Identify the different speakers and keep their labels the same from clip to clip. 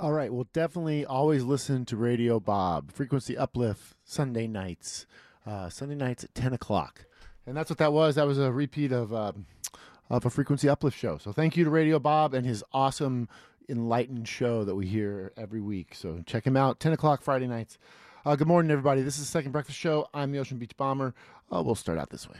Speaker 1: All right. Well, definitely always listen to Radio Bob, Frequency Uplift, Sunday nights, uh, Sunday nights at 10 o'clock. And that's what that was. That was a repeat of, uh, of a Frequency Uplift show. So thank you to Radio Bob and his awesome, enlightened show that we hear every week. So check him out, 10 o'clock Friday nights. Uh, good morning, everybody. This is the Second Breakfast Show. I'm the Ocean Beach Bomber. Uh, we'll start out this way.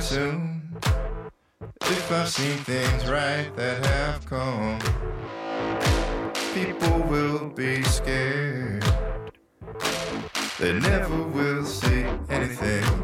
Speaker 2: Soon if I've seen things right that have come. People will be scared. They never will see anything.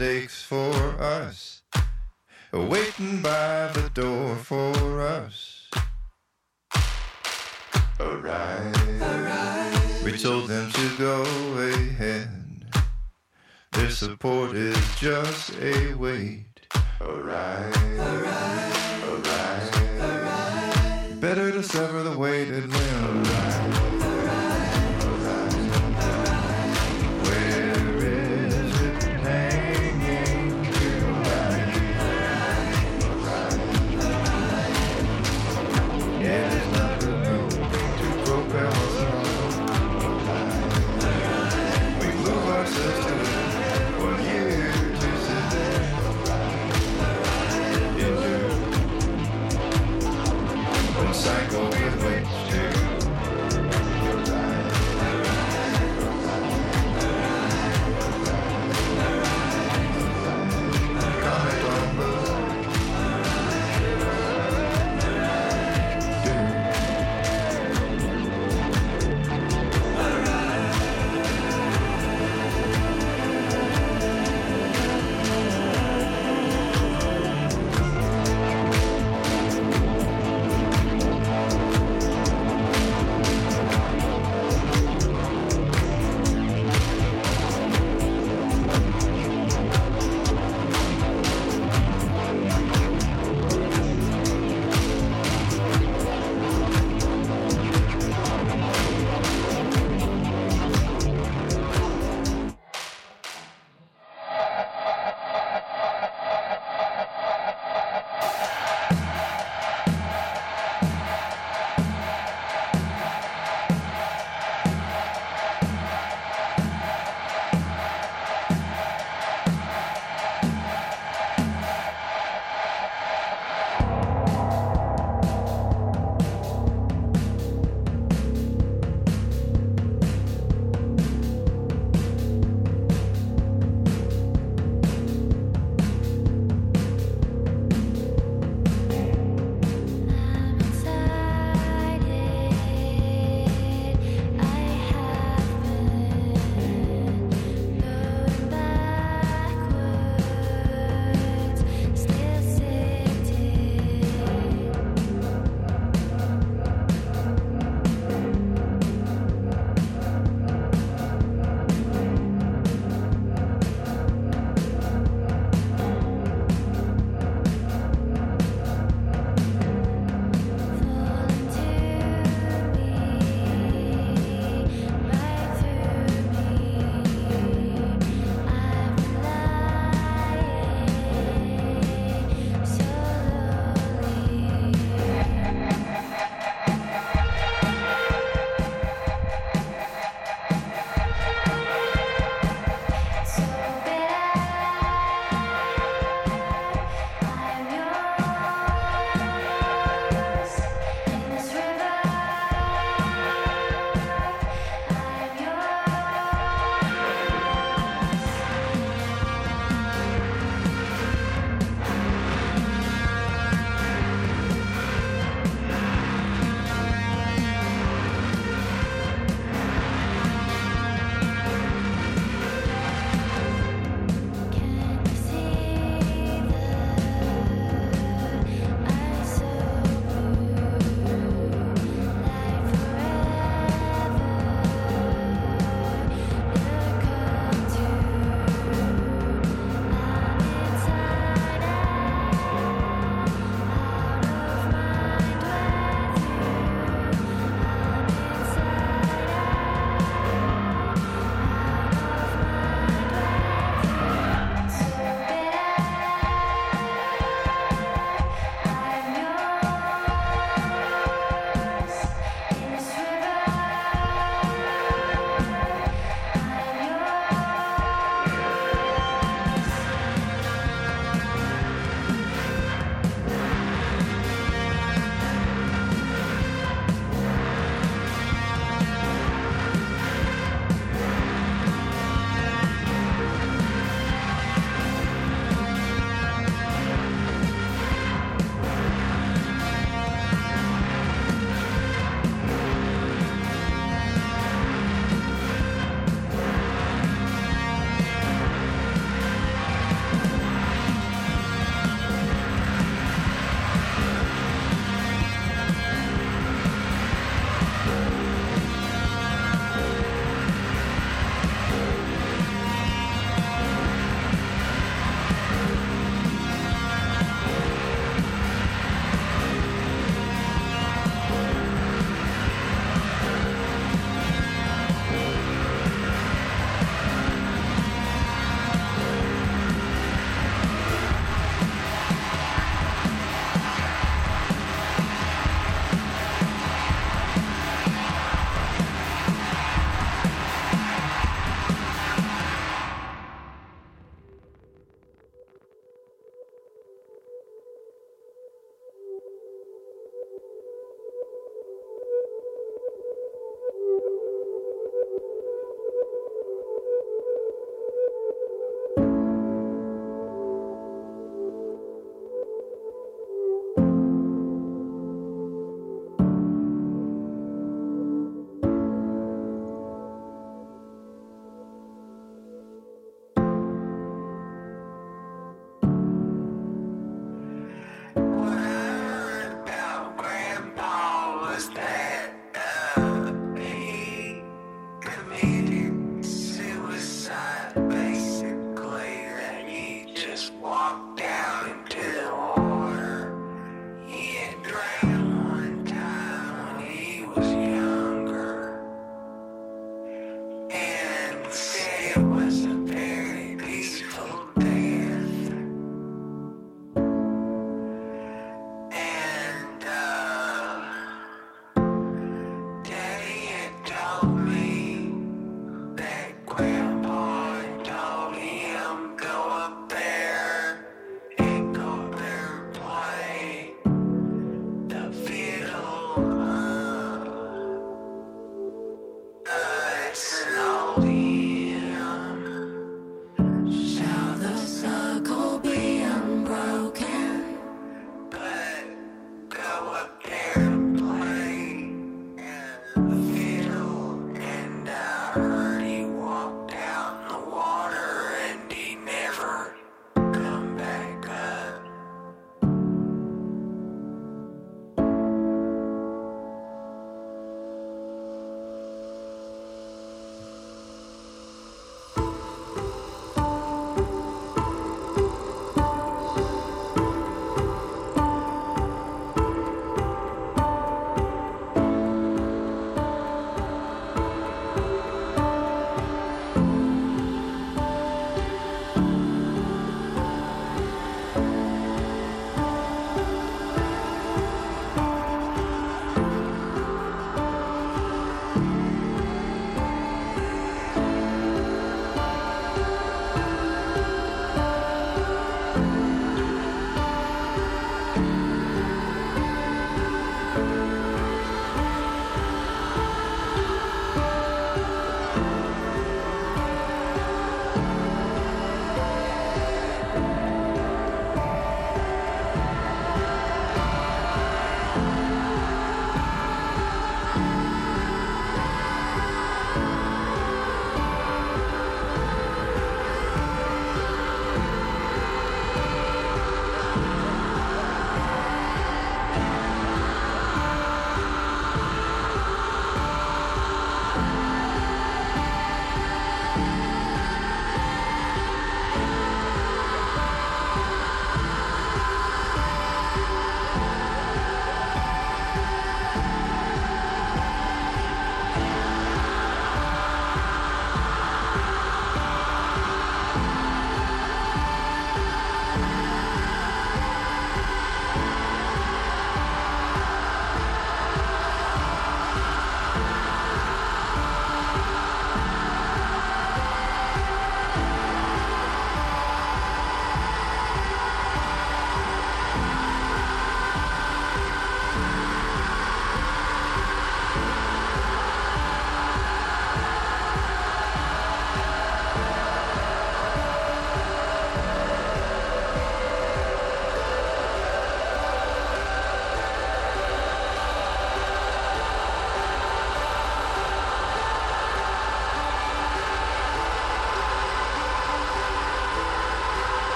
Speaker 2: Mistakes for us, waiting by the door for us. Alright, we told them to go ahead. Their support is just a wait. Alright, alright, alright. Better to sever the weighted limb. Where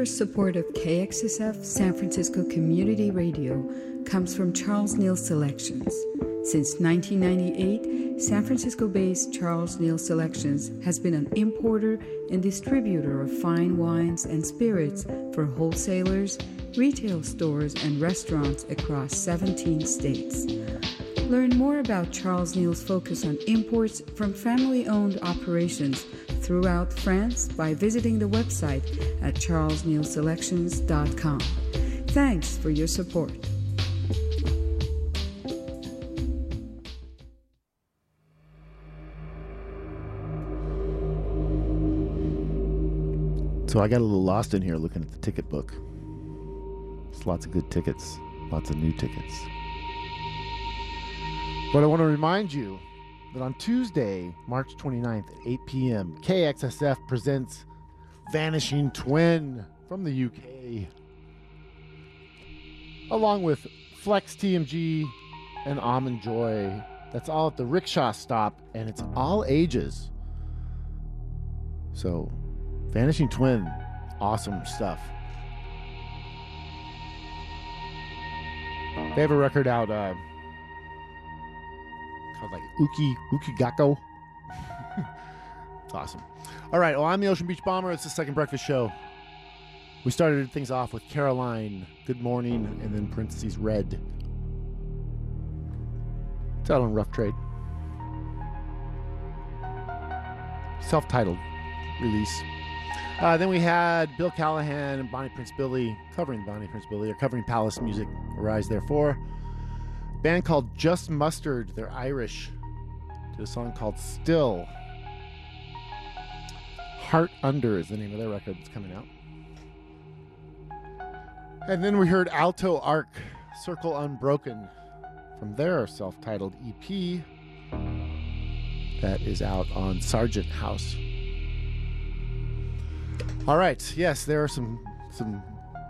Speaker 3: Generous support of KXSF San Francisco Community Radio comes from Charles Neal Selections. Since 1998, San Francisco based Charles Neal Selections has been an importer and distributor of fine wines and spirits for wholesalers, retail stores, and restaurants across 17 states. Learn more about Charles Neal's focus on imports from family owned operations throughout France by visiting the website at charlesnealselections.com. Thanks for your support.
Speaker 1: So I got a little lost in here looking at the ticket book. There's lots of good tickets, lots of new tickets. But I want to remind you that on Tuesday, March 29th at 8 p.m., KXSF presents Vanishing Twin from the UK. Along with Flex TMG and Almond Joy. That's all at the rickshaw stop, and it's all ages. So, Vanishing Twin, awesome stuff. They have a record out uh, called like Uki Ukigako. it's awesome. All right, well, I'm the Ocean Beach Bomber. It's the second breakfast show. We started things off with Caroline, Good Morning, and then parentheses Red. It's out on Rough Trade. Self titled release. Uh, then we had Bill Callahan and Bonnie Prince Billy covering Bonnie Prince Billy, or covering Palace music, Arise Therefore. Band called Just Mustard, they're Irish. Did a song called Still. Heart Under is the name of their record that's coming out. And then we heard Alto Arc, Circle Unbroken, from their self titled EP that is out on Sargent House. All right. Yes, there are some some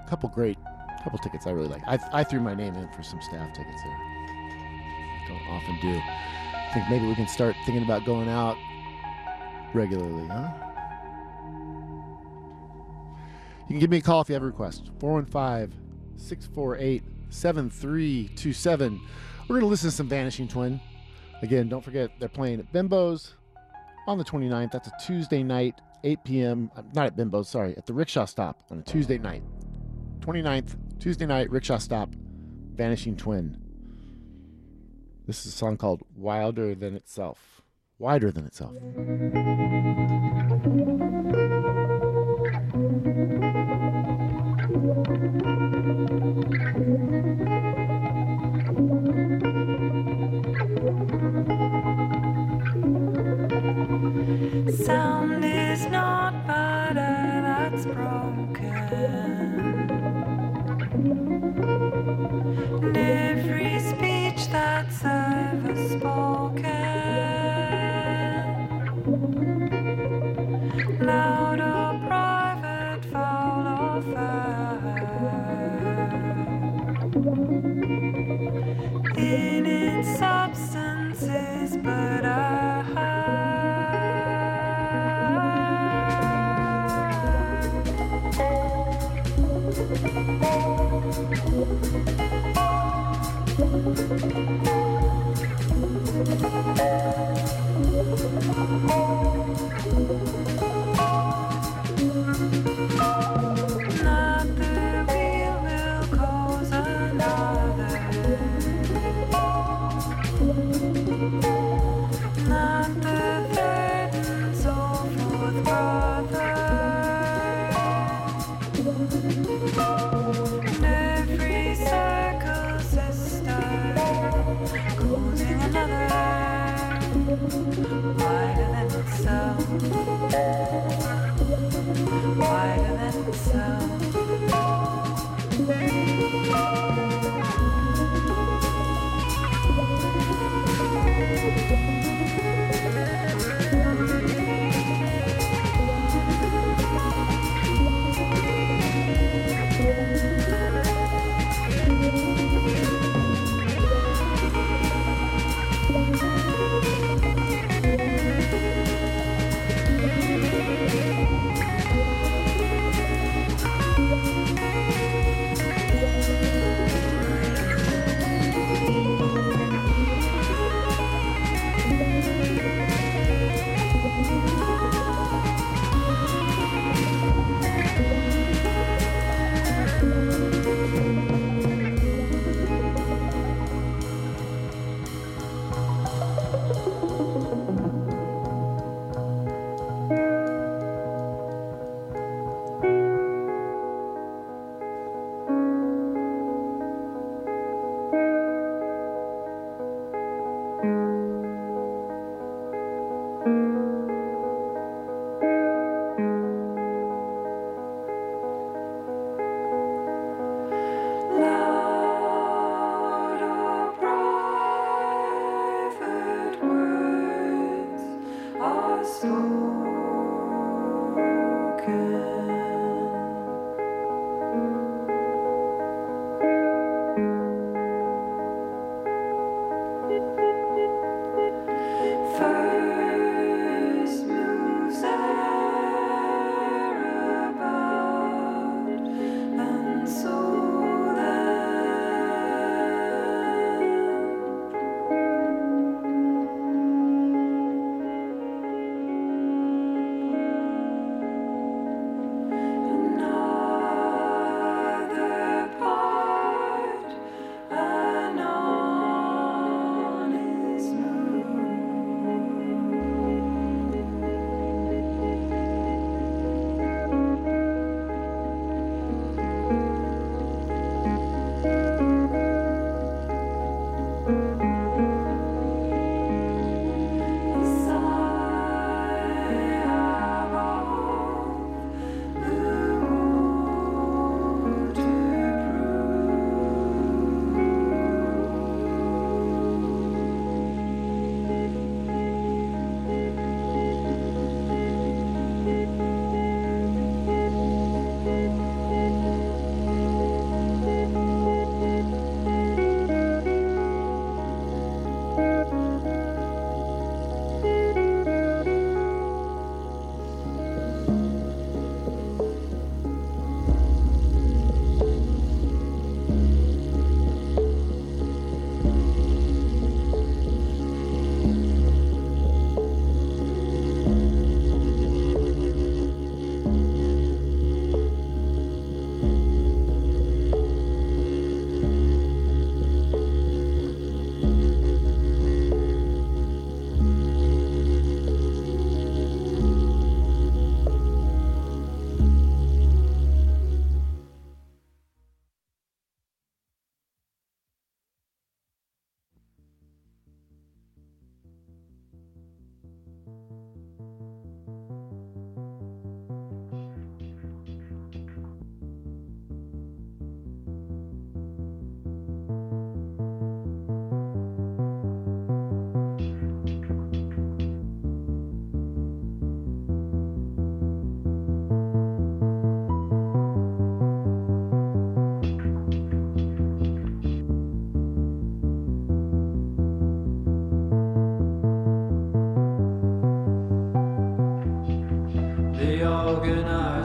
Speaker 1: couple great couple tickets I really like. I, I threw my name in for some staff tickets there. Don't often do. I think maybe we can start thinking about going out regularly, huh? You can give me a call if you have a request. 415 648 7327. We're going to listen to some Vanishing Twin. Again, don't forget they're playing at Bimbo's on the 29th. That's a Tuesday night, 8 p.m. uh, Not at Bimbo's, sorry, at the Rickshaw Stop on a Tuesday night. 29th, Tuesday night, Rickshaw Stop, Vanishing Twin. This is a song called Wilder Than Itself. Wider Than Itself.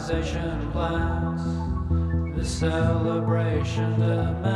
Speaker 4: civilization plans the celebration demands.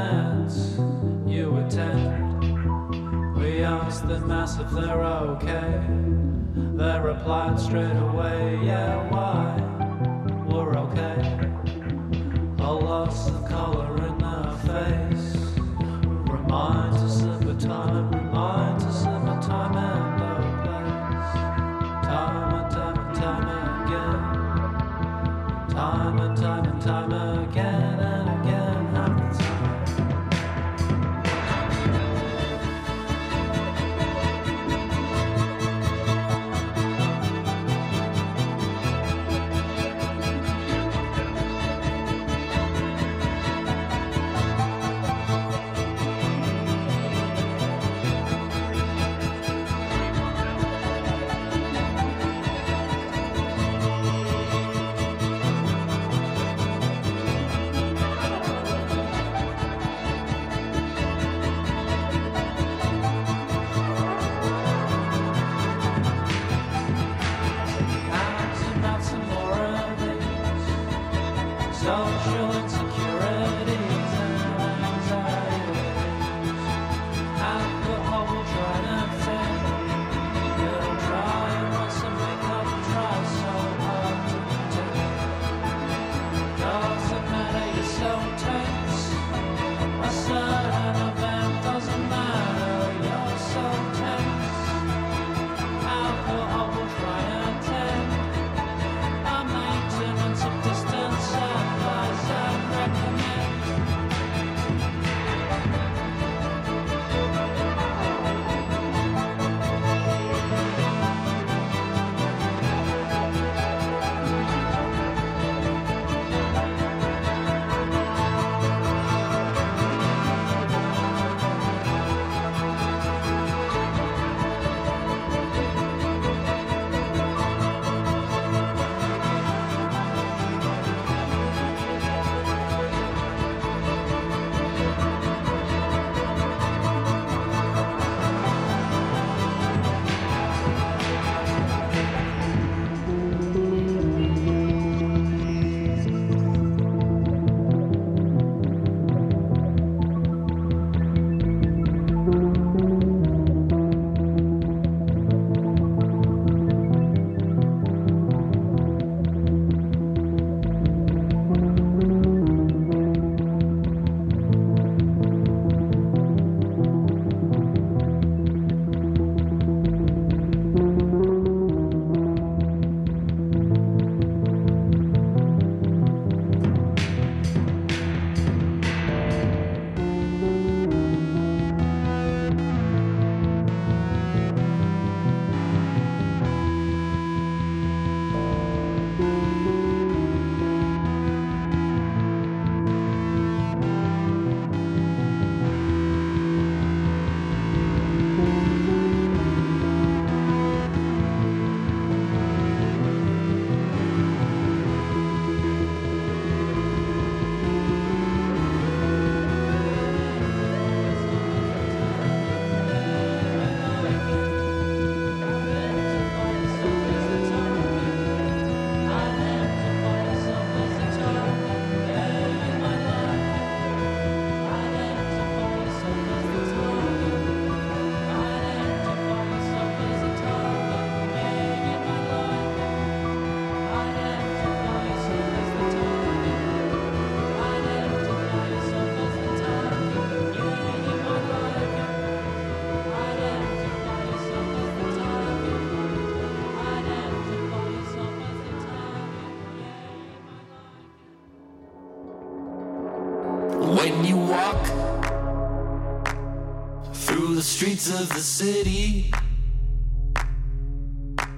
Speaker 5: streets of the city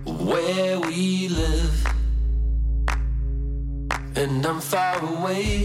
Speaker 5: where we live, and I'm far away.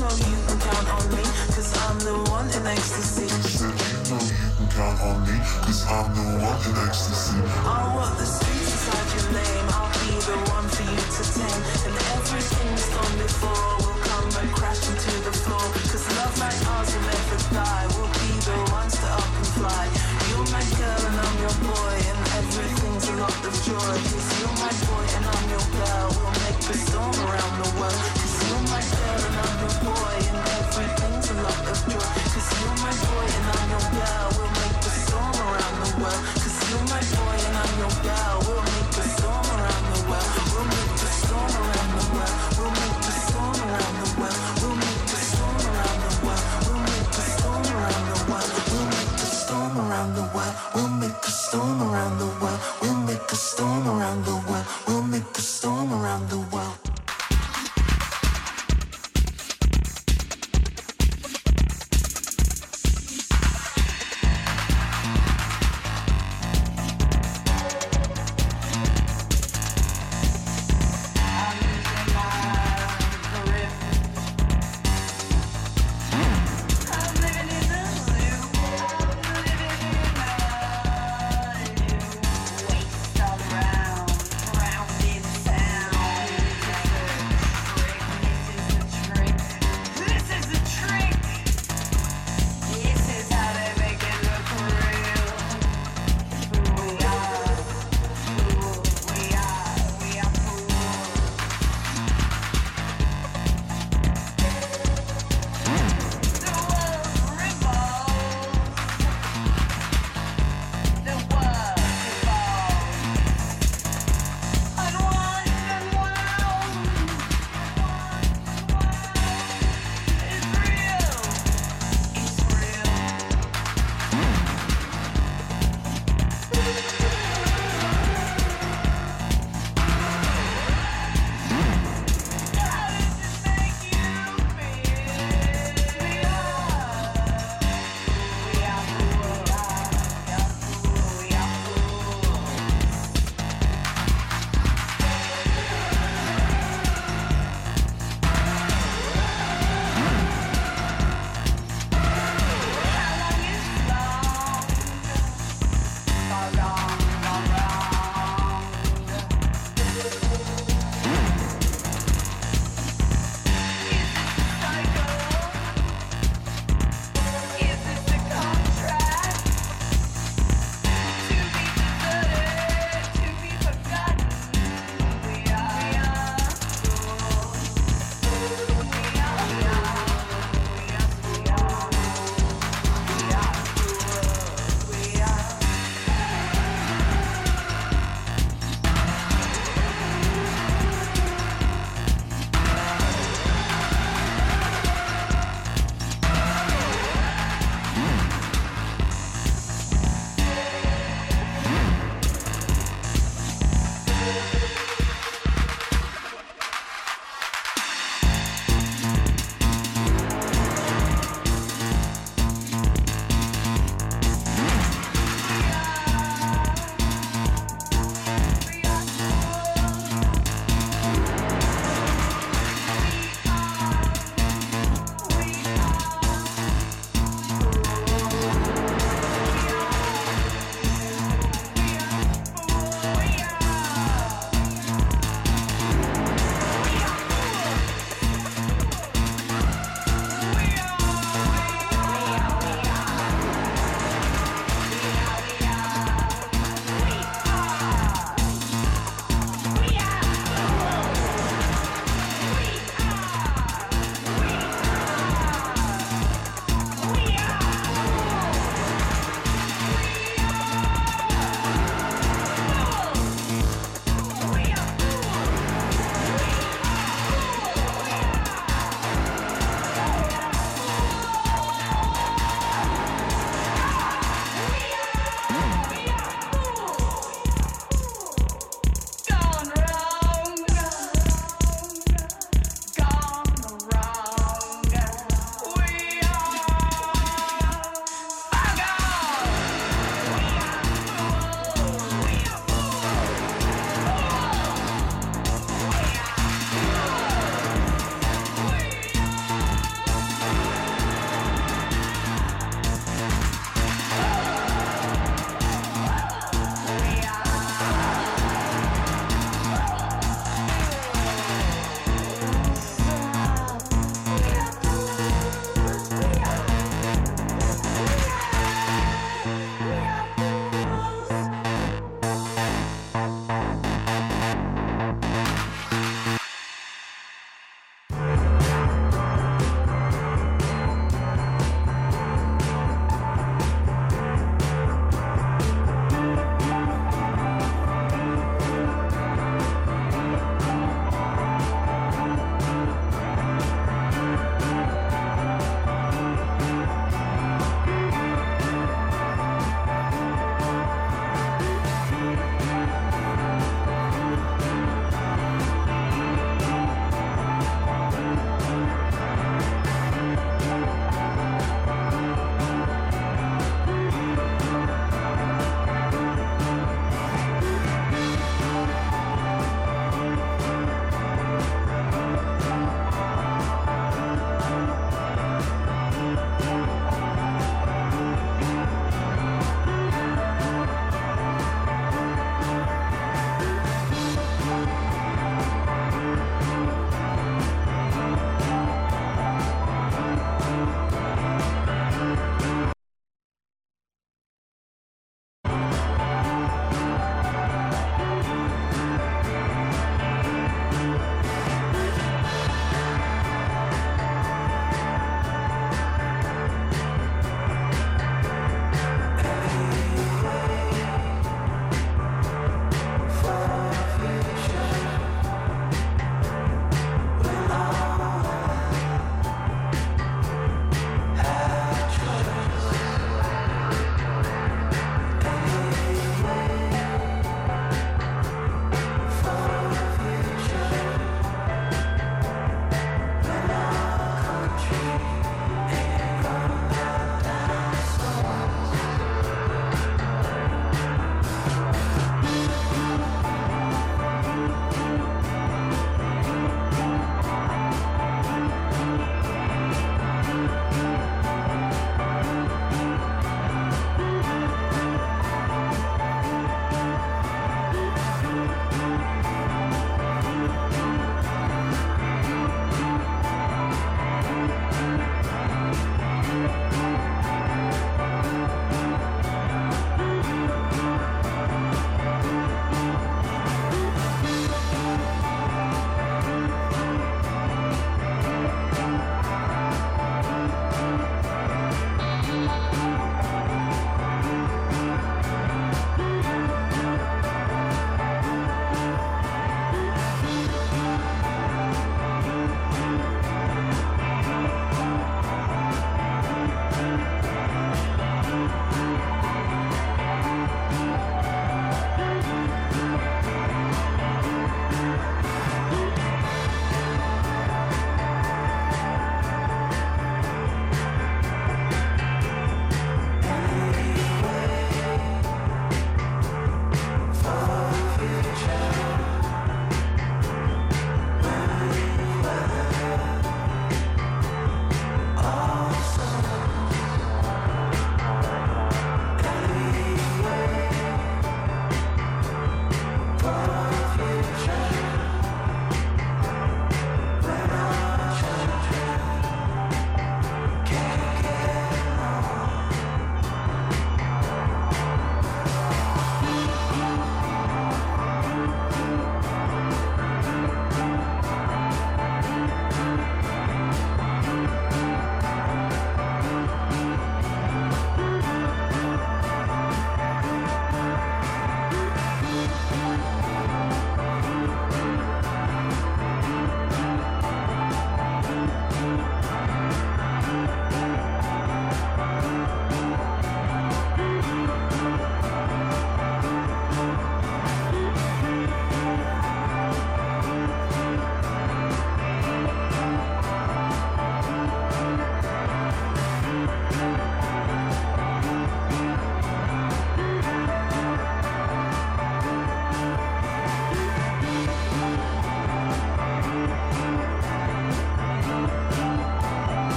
Speaker 6: know you can count on me, cause I'm the one in ecstasy. You know you can count on me, cause I'm the one in ecstasy. I'll walk the streets inside your name, I'll be the one for you to tame. And everything that's gone before will come and crash into the floor. Cause love like ours will never die, we'll be the We'll make a storm around the world. We'll make a storm around the world. We'll make a storm around the world.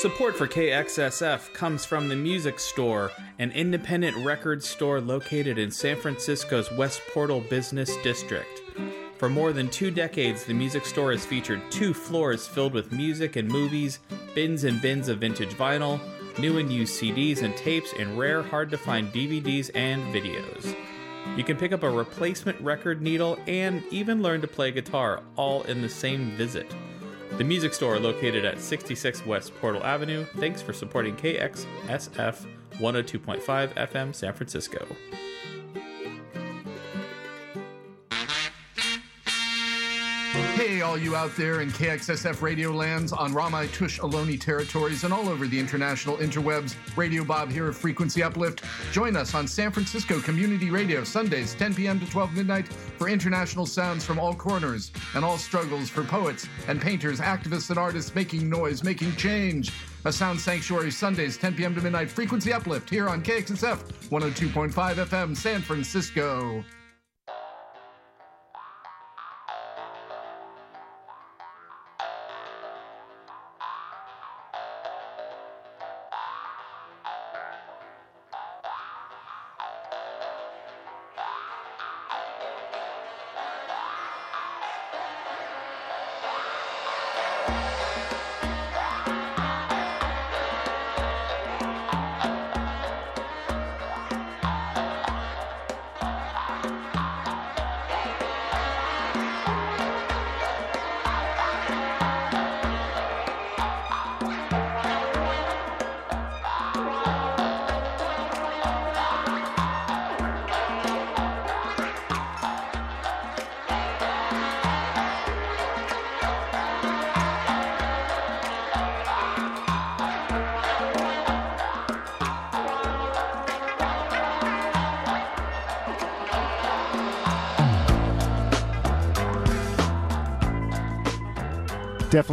Speaker 7: Support for KXSF comes from the Music Store, an independent record store located in San Francisco's West Portal Business District. For more than two decades, the Music Store has featured two floors filled with music and movies, bins and bins of vintage vinyl, new and used CDs and tapes, and rare, hard to find DVDs and videos. You can pick up a replacement record needle and even learn to play guitar all in the same visit. The music store located at 66 West Portal Avenue. Thanks for supporting KXSF 102.5 FM San Francisco.
Speaker 8: Hey, all you out there in KXSF radio lands on Ramaytush Ohlone territories and all over the international interwebs. Radio Bob here of Frequency Uplift. Join us on San Francisco Community Radio Sundays, 10 p.m. to 12 midnight for international sounds from all corners and all struggles for poets and painters, activists and artists making noise, making change. A sound sanctuary Sundays, 10 p.m. to midnight. Frequency Uplift here on KXSF 102.5 FM, San Francisco.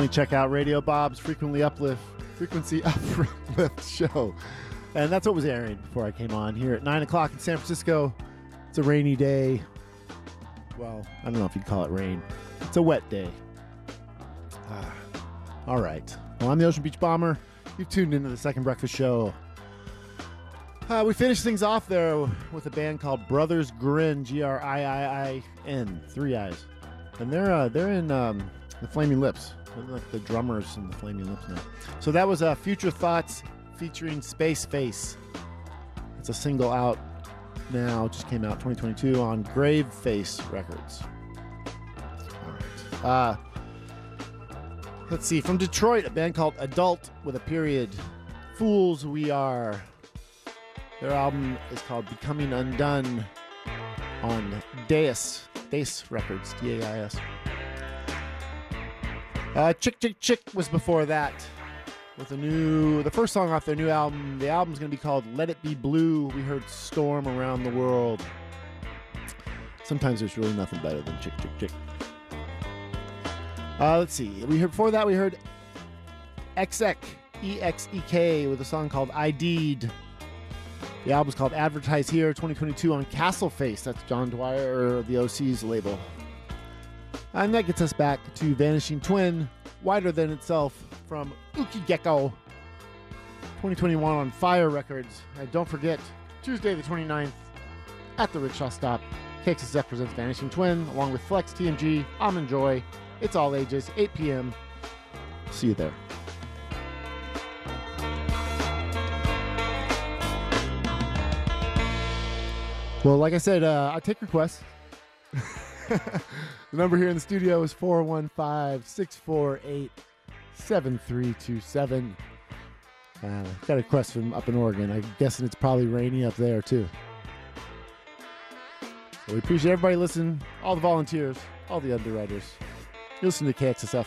Speaker 1: Definitely check out Radio Bob's Frequently Uplift Frequency Uplift show. And that's what was airing before I came on here at 9 o'clock in San Francisco. It's a rainy day. Well, I don't know if you'd call it rain. It's a wet day. Ah, all right. Well, I'm the Ocean Beach Bomber. You've tuned into the Second Breakfast Show. Uh, we finished things off there with a band called Brothers Griiin, G R I I I N, three eyes, and they're uh, they're in um, the Flaming Lips, like the drummers in the Flaming Lips now. So that was uh, Future Thoughts featuring Spaceface. It's a single out now, just came out 2022 on Graveface Records. All right. Uh, let's see, from Detroit, a band called Adult with a period. Fools We Are. Their album is called Becoming Undone on Dais, Dais Records, D A I S. Uh, Chick Chick Chick was before that with a new, the first song off their new album. The album's going to be called Let It Be Blue. We heard Storm Around the World. Sometimes there's really nothing better than Chick Chick Chick. Uh, let's see. We heard before that we heard Exek E X E K with a song called ID'd. The album's called Advertise Here 2022 on Castle Face. That's John Dwyer, the Osees' label. And that gets us back to Vanishing Twin, Wider Than Itself from Ookii Gekkou 2021 on Fire Records. And don't forget, Tuesday the 29th at the Rickshaw Stop, KXSF presents Vanishing Twin along with Flex TMG, Almond Joy. It's all ages, 8 p.m. See you there. Well, like I said, uh, I take requests. the number here in the studio is 415 648 7327. Uh, Got a request from up in Oregon. I'm guessing it's probably rainy up there too. So we appreciate everybody listening, all the volunteers, all the underwriters. You listen to KXSF.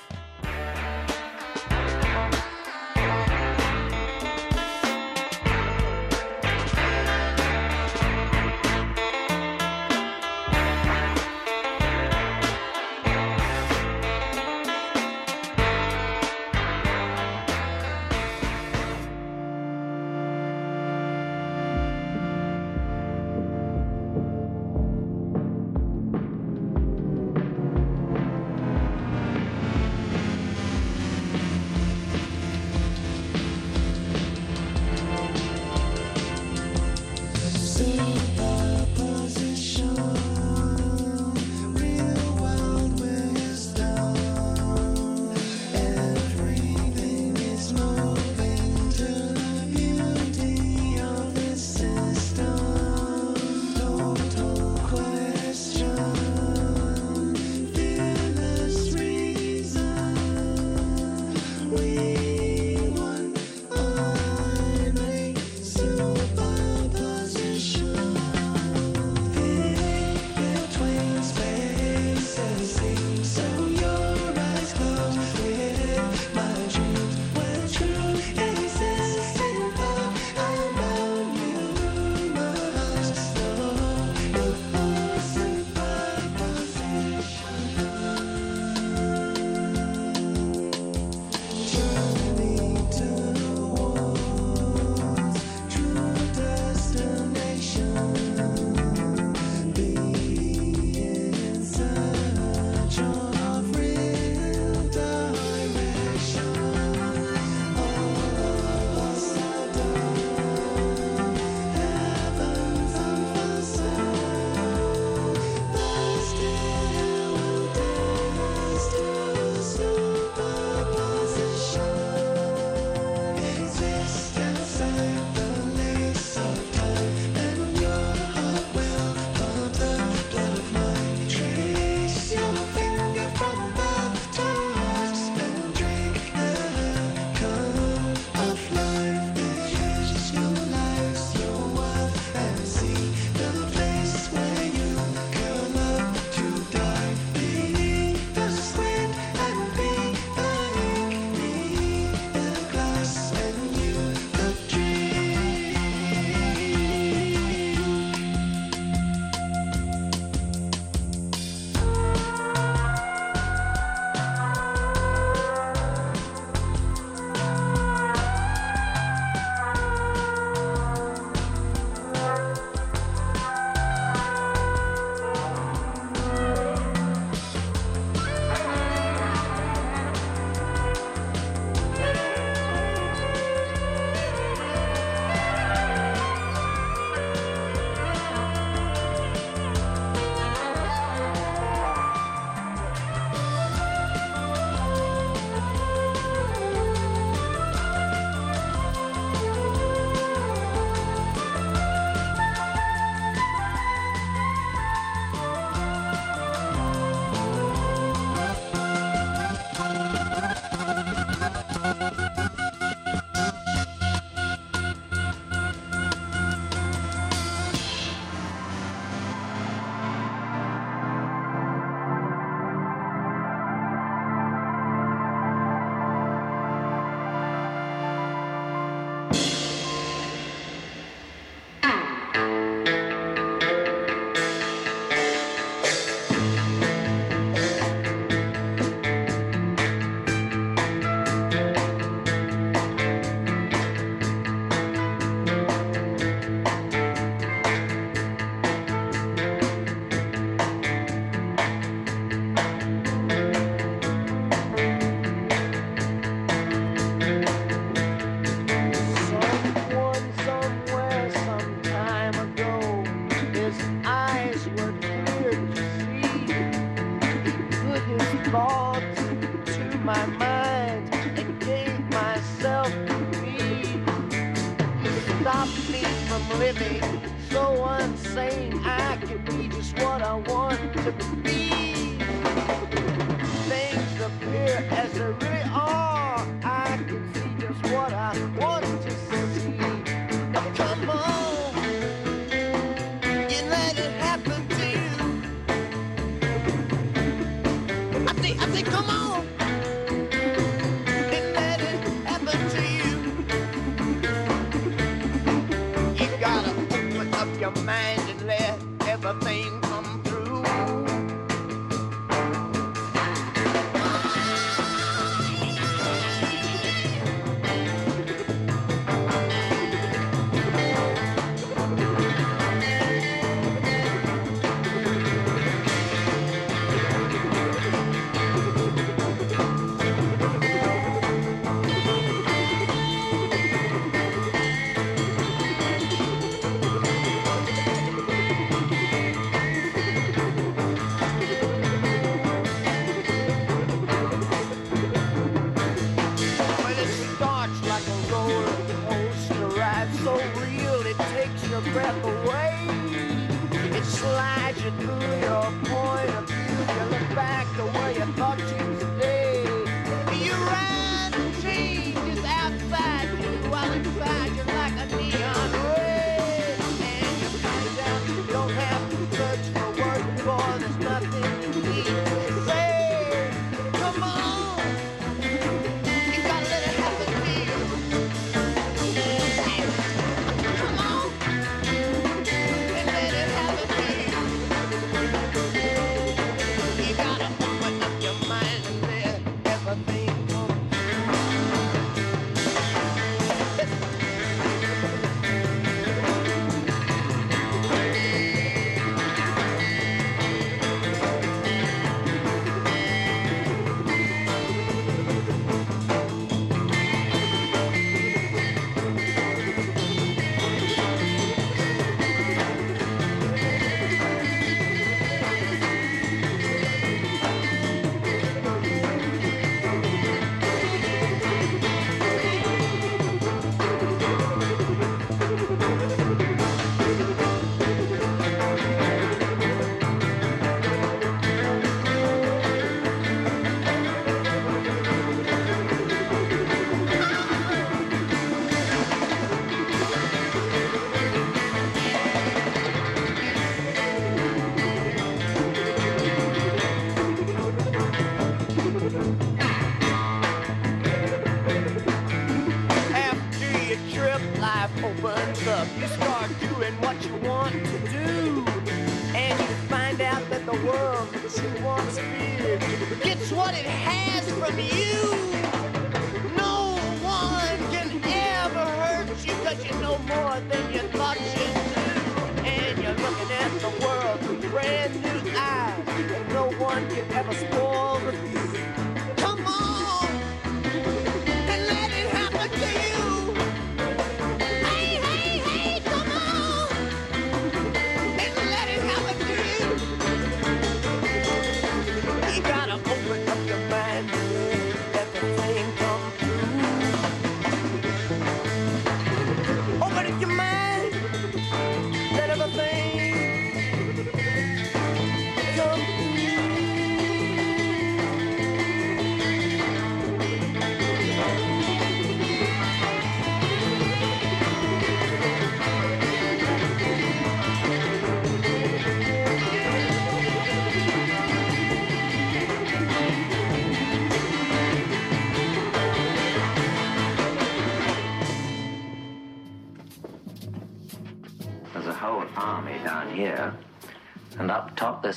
Speaker 9: breath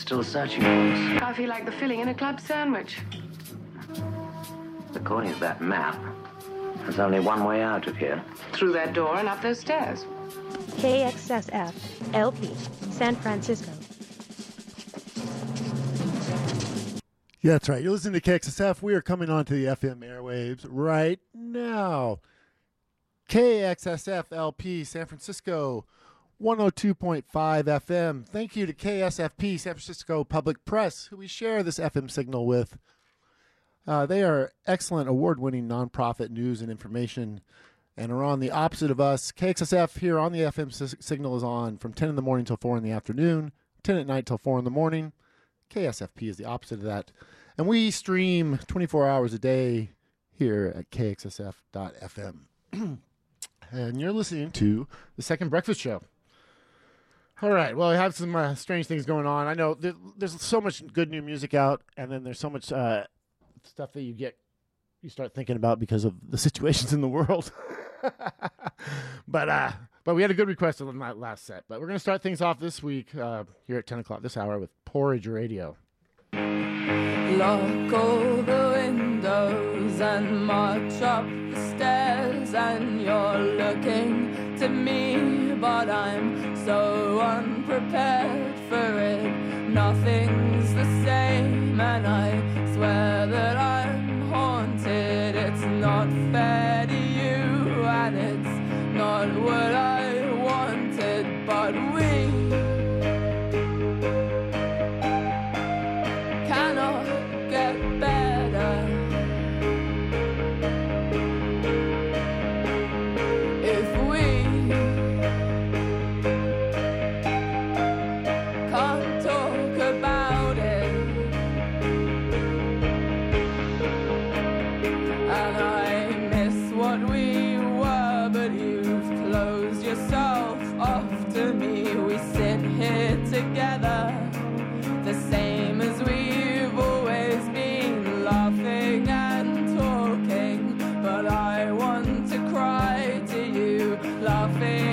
Speaker 10: still searching for us.
Speaker 11: I feel like the filling in a club sandwich.
Speaker 10: According to that map, there's only one way out of here.
Speaker 11: Through that door and up those stairs.
Speaker 12: KXSF LP, San Francisco.
Speaker 1: Yeah, that's right. You're listening to KXSF. We are coming onto the FM airwaves right now. KXSF LP, San Francisco. 102.5 FM. Thank you to KSFP, San Francisco Public Press, who we share this FM signal with. Uh, they are excellent award winning nonprofit news and information and are on the opposite of us. KXSF here on the FM s- signal is on from 10 in the morning till 4 in the afternoon, 10 at night till 4 in the morning. KSFP is the opposite of that. And we stream 24 hours a day here at KXSF.FM. and you're listening to The Second Breakfast Show. All right. Well, I have some uh, strange things going on. I know there, there's so much good new music out, and then there's so much uh, stuff that you get, you start thinking about because of the situations in the world. but uh, but we had a good request on that last set. But we're to start things off this week uh, here at 10 o'clock this hour with Porridge Radio.
Speaker 13: Lock all the windows and march up the stairs, and you're looking to me, but I'm so unprepared for it. Nothing's the same, and I swear that I'm haunted. It's not fair to you, and it's not what I wanted, but we. Laughing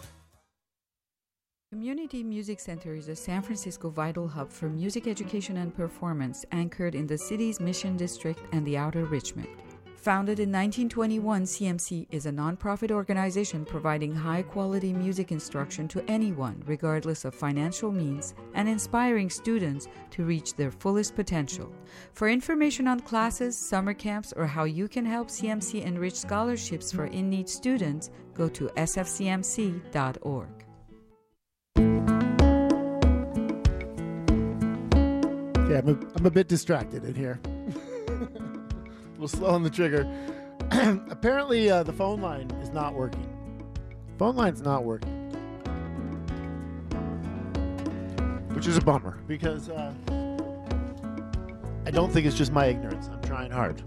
Speaker 3: Community Music Center is a San Francisco vital hub for music education and performance anchored in the city's Mission District and the Outer Richmond. Founded in 1921, CMC is a nonprofit organization providing high quality music instruction to anyone, regardless of financial means, and inspiring students to reach their fullest potential. For information on classes, summer camps, or how you can help CMC enrich scholarships for in need students, go to sfcmc.org.
Speaker 1: Okay, I'm a, I'm a bit distracted in here. a little slow on the trigger. Apparently, uh, the phone line is not working. Phone line's not working. Which is a bummer because uh, I don't think it's just my ignorance. I'm trying hard.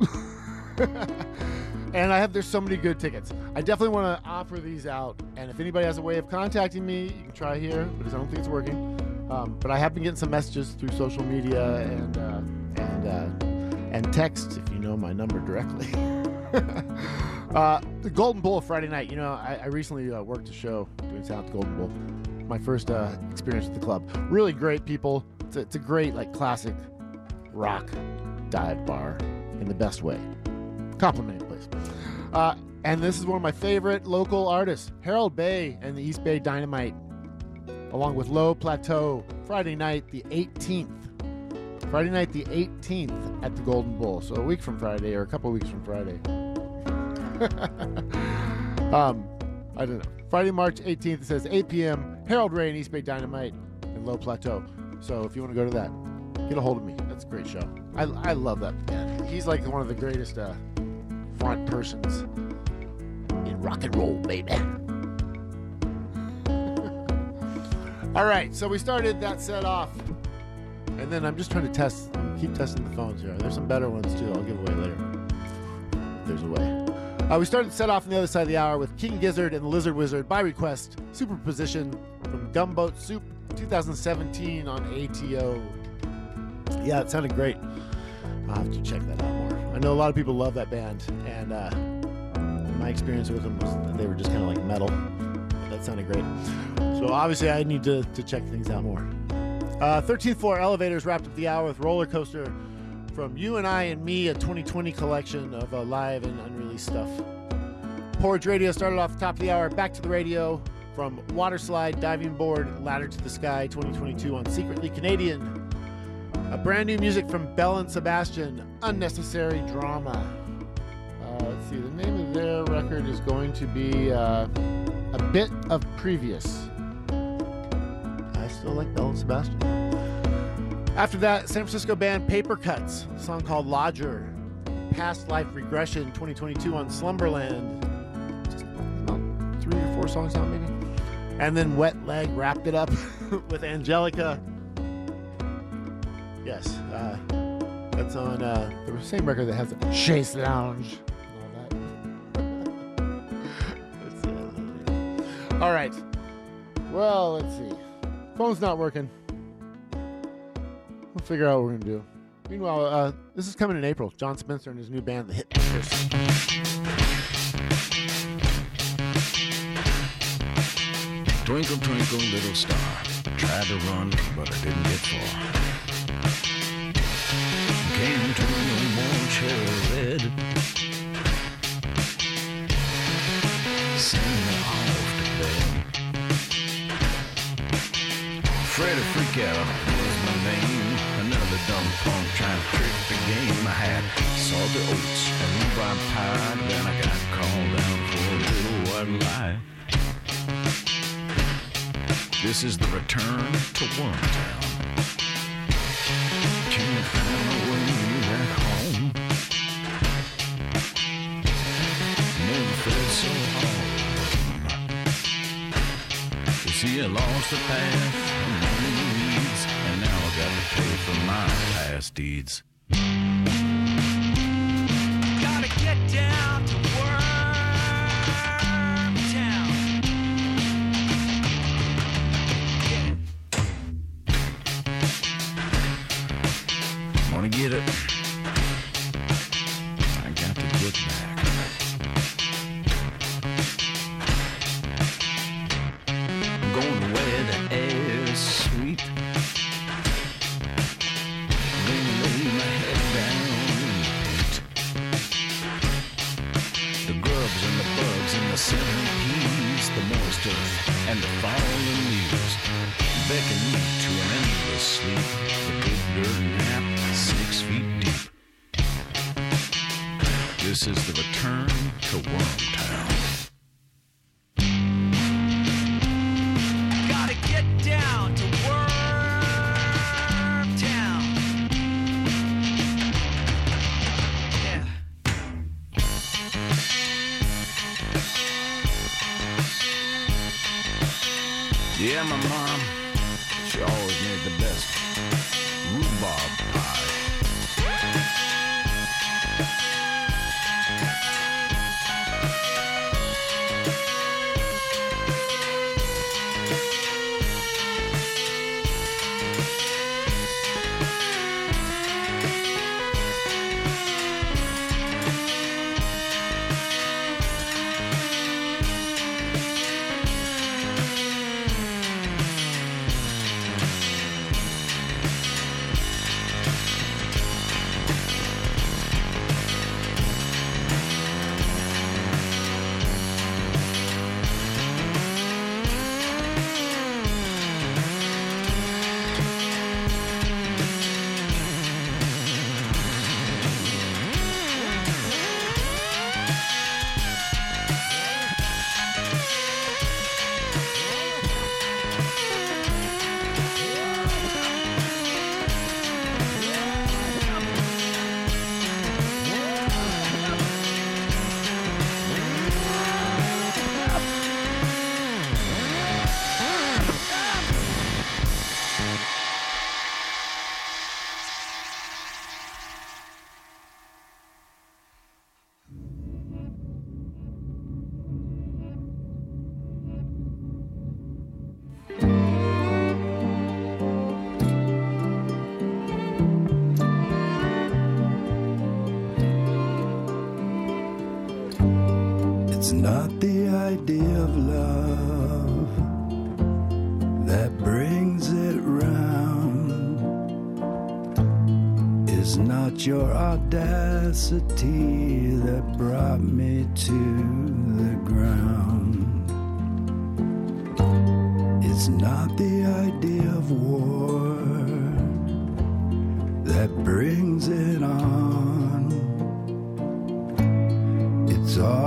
Speaker 1: and I have there's so many good tickets. I definitely want to offer these out. And if anybody has a way of contacting me, you can try here because I don't think it's working. Um, but I have been getting some messages through social media and uh, and uh, and text if you know my number directly. uh, the Golden Bull Friday night. You know, I, I recently uh, worked a show doing the Golden Bull. My first uh, experience with the club. Really great people. It's a, it's a great like classic rock dive bar in the best way. Complimenting place. Uh, and this is one of my favorite local artists, Harold Ray and the East Bay Dynamite, along with Low Plateau. Friday night, the 18th. Friday night, the 18th at the Golden Bull. So a week from Friday, or a couple weeks from Friday. um, I don't know. Friday, March 18th, it says 8 p.m. Harold Ray and East Bay Dynamite and Low Plateau. So if you want to go to that, get a hold of me. That's a great show. I, I love that man. He's like one of the greatest uh, front persons in rock and roll, baby. All right, so we started that set off, and then I'm just trying to test, keep testing the phones here. There's some better ones too. I'll give away later. There's a way. Uh, we started set off on the other side of the hour with King Gizzard and the Lizard Wizard by request, Superposition from Gumboot Soup 2017 on ATO. Yeah, it sounded great. I'll have to check that out more. I know a lot of people love that band, and uh, my experience with them was that they were just kind of like metal. That sounded great. So obviously, I need to, to check things out more. Uh, 13th floor elevators wrapped up the hour with roller coaster from you and I and me, a 2020 collection of uh, live and unreleased stuff. Porridge Radio started off the top of the hour. Back to the radio from Water Slide, Diving Board, Ladder to the Sky 2022 on Secretly Canadian. A brand new music from Belle and Sebastian, Unnecessary Drama. Uh, let's see, the name of their record is going to be uh, A Bit of Previous. I still like Belle and Sebastian. After that, San Francisco band Papercuts, song called Lodger. Past Life Regression 2022 on Slumberland. Just three or four songs out, maybe. And then Wet Leg wrapped it up with Angelica. Yes, uh, that's on uh, the same record that has Chaise Longue. all that. All right. Well, let's see. Phone's not working. We'll figure out what we're gonna do. Meanwhile, uh, this is coming in April. John Spencer and his new band, The Hitmakers.
Speaker 14: Twinkle, twinkle, little star. Tried to run, but I didn't get far. Came to a warm cherry red. Send me off to bed. Freddy Freak Out was my name. Another dumb punk trying to trick the game. I had salty oats and rhubarb pie. Then I got called out for a little white lie. This is the return to Wormtown. I lost the path and the weeds, and now I got to pay for my past deeds.
Speaker 15: Gotta get down to Wormtown.
Speaker 14: Wanna get it?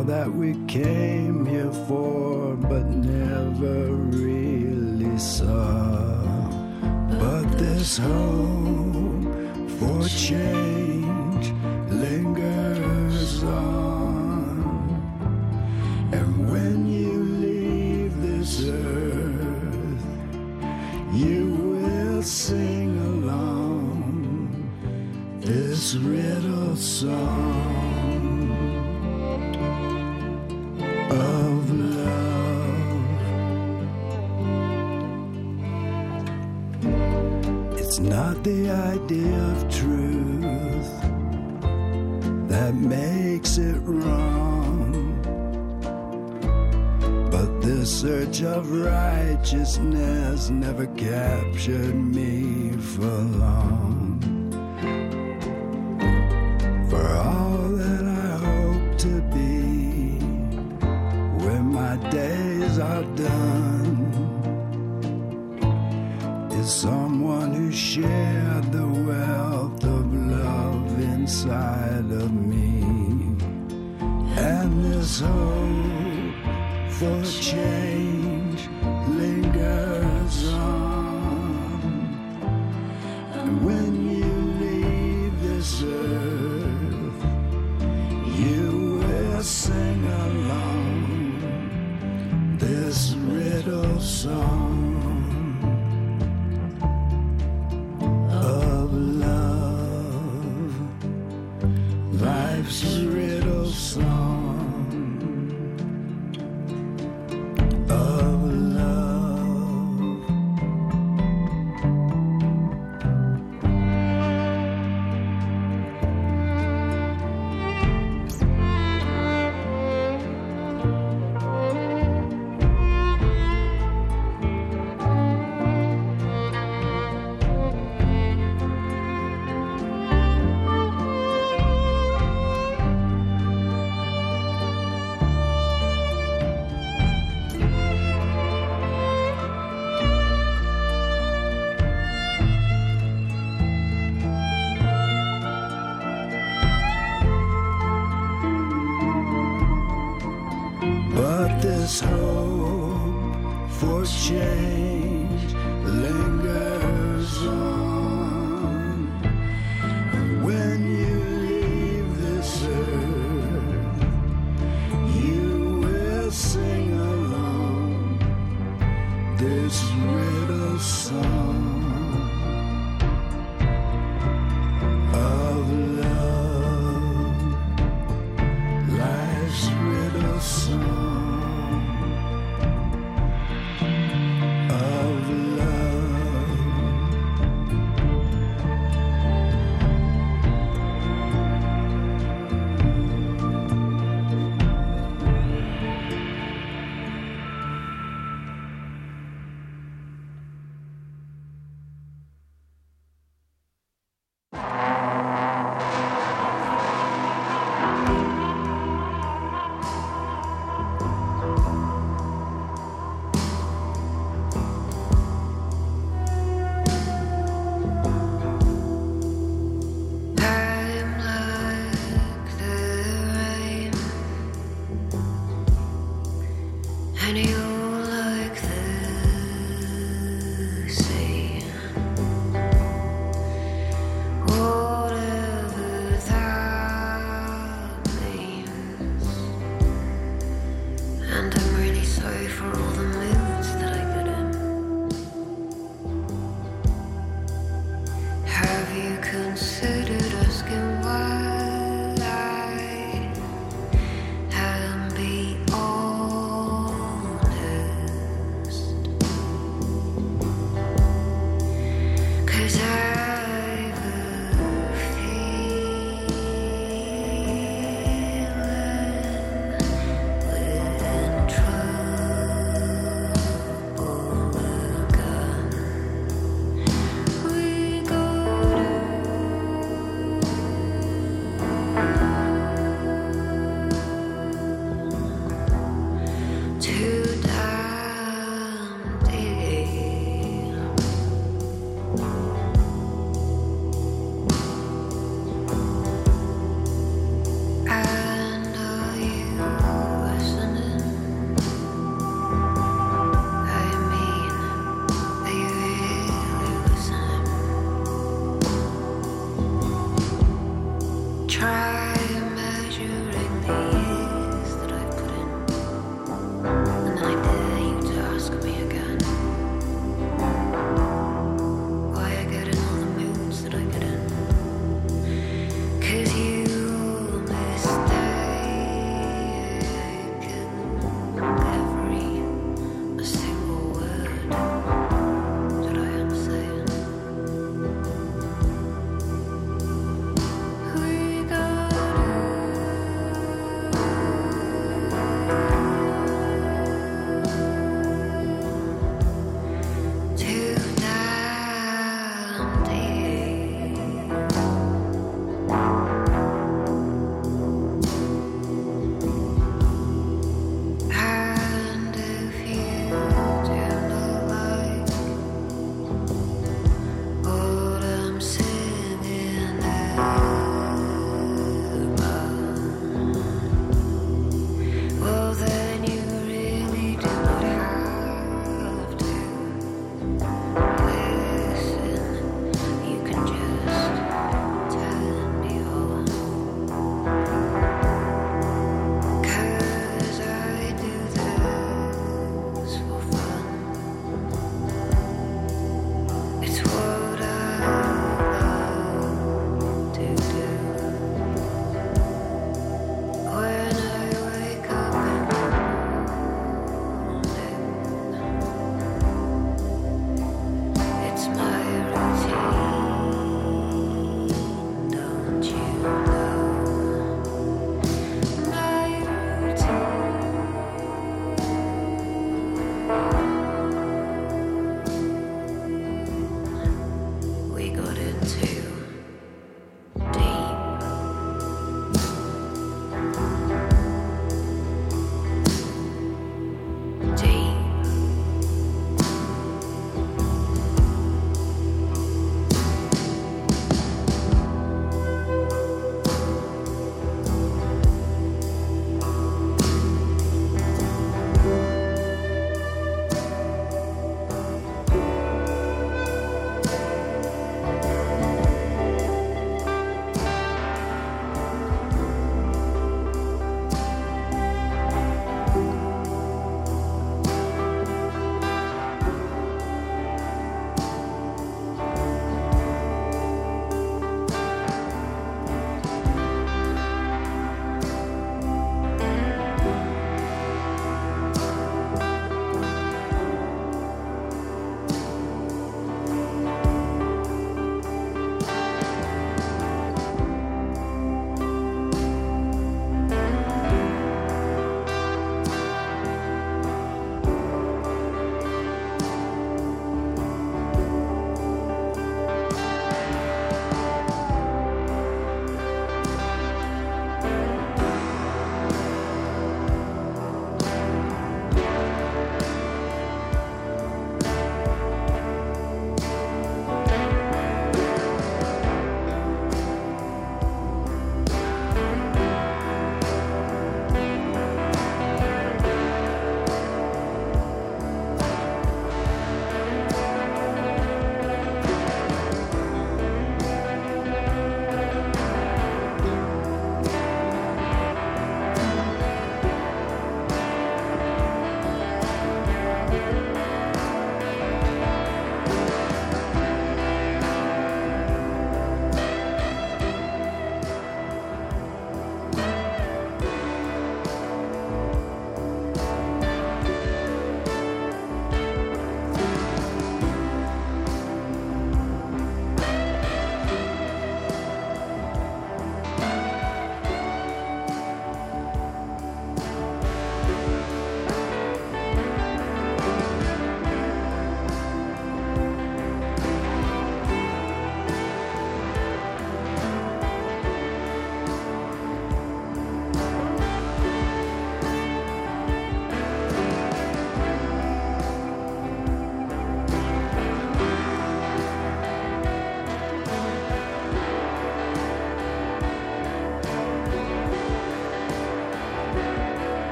Speaker 16: all that we came here for, but never really saw. But this hope for change lingers on. And when you leave this earth, you will sing along this riddle song. the idea of truth that makes it wrong. But the search of righteousness never captured me for long.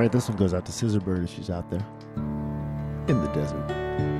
Speaker 16: All
Speaker 17: right, this one goes out to Scissorbird if she's out there in the desert.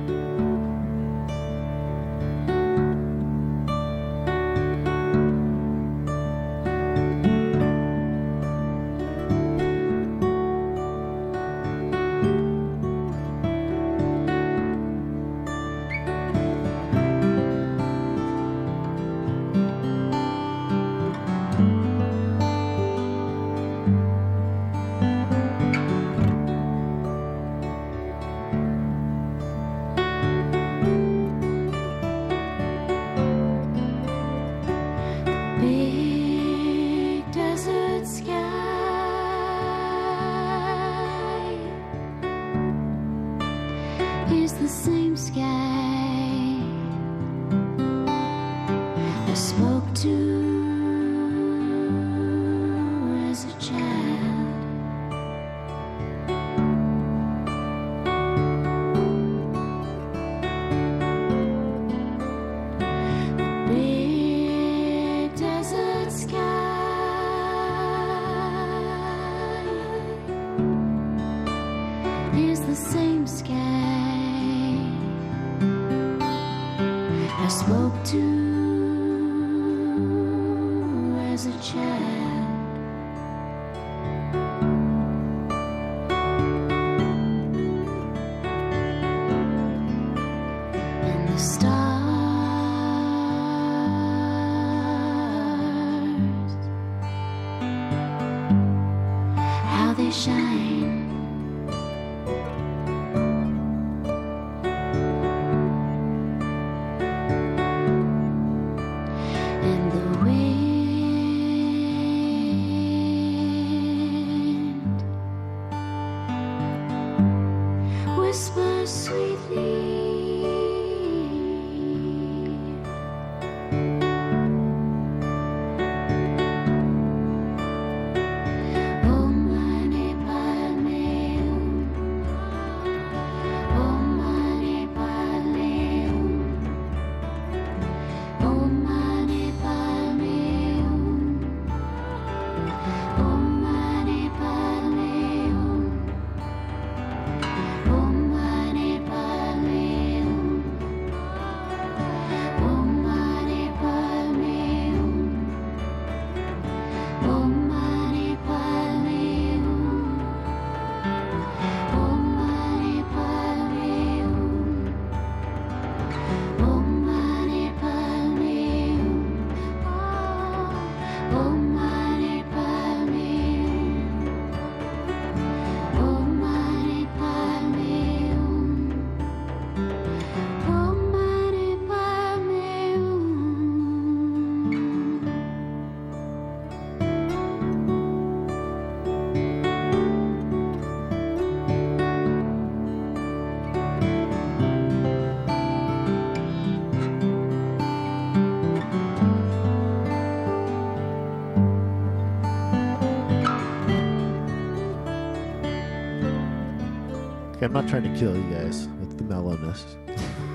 Speaker 17: I'm not trying to kill you guys with the mellowness.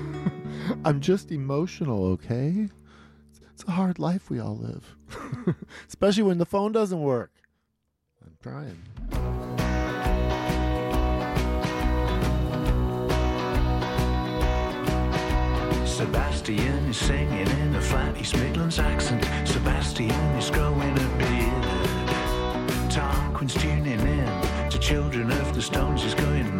Speaker 17: I'm just emotional, okay? It's a hard life we all live. Especially when the phone doesn't work. I'm trying.
Speaker 18: Sebastian is singing in a flat East Midlands accent. Sebastian is growing a beard. Tarquin's tuning in to Children of the Stones is going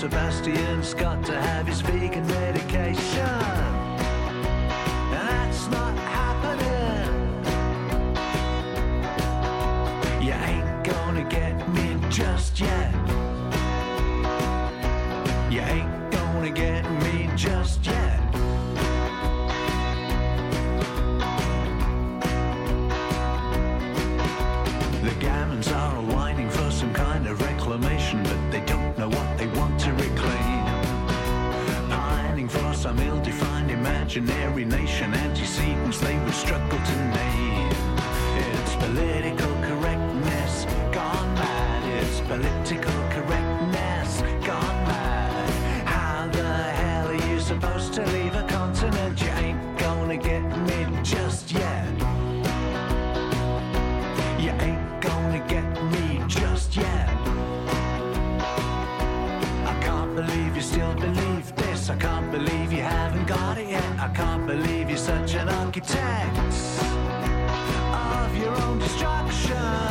Speaker 18: Sebastian's got to have his vegan medication. Some ill-defined imaginary nation, antecedents they would struggle to name. It's political correctness gone mad. It's sing I can't believe you're such an architect of your own
Speaker 5: destruction.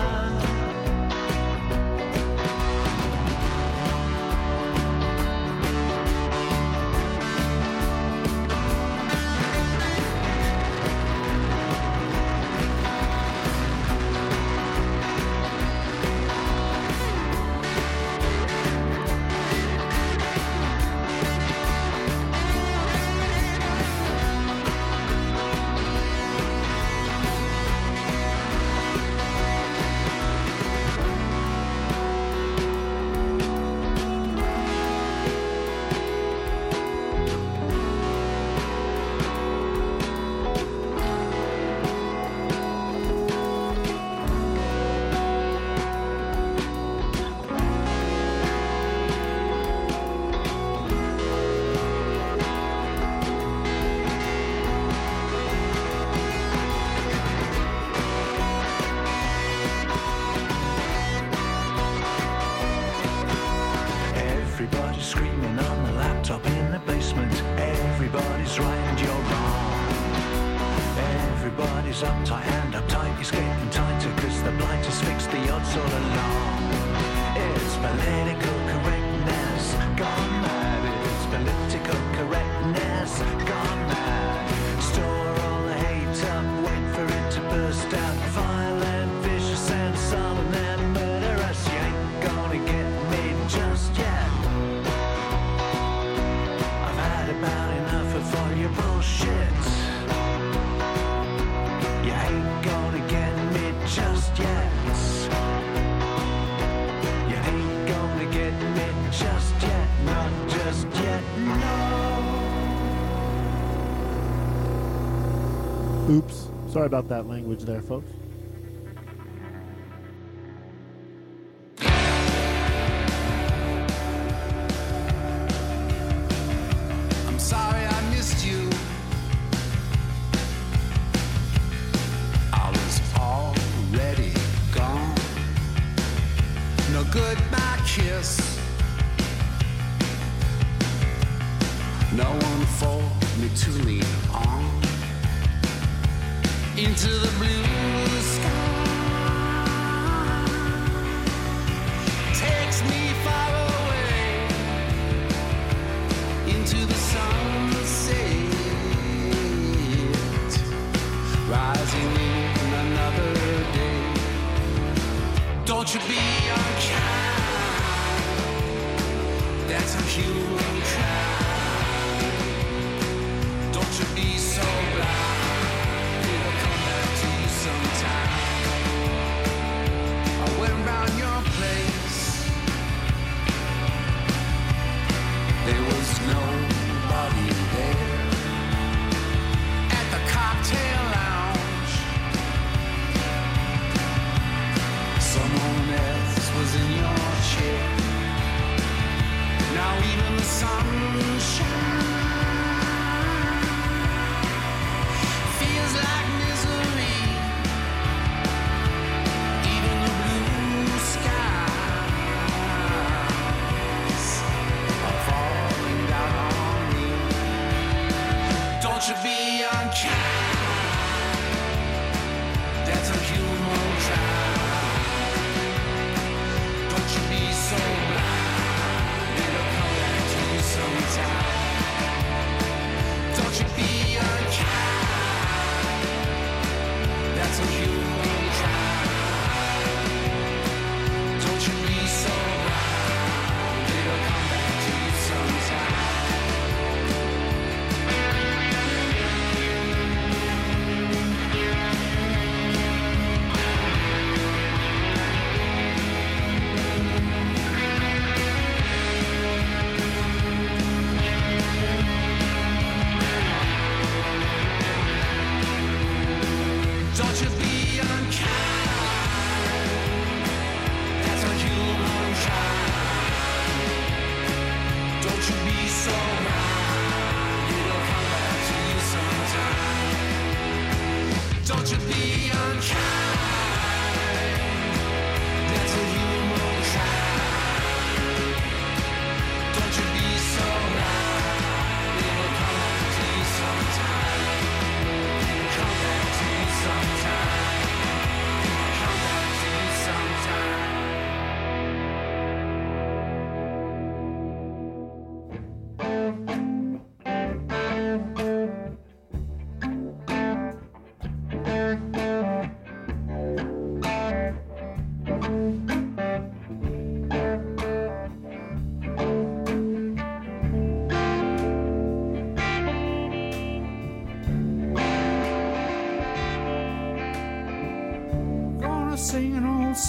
Speaker 5: Sorry about that language there, folks.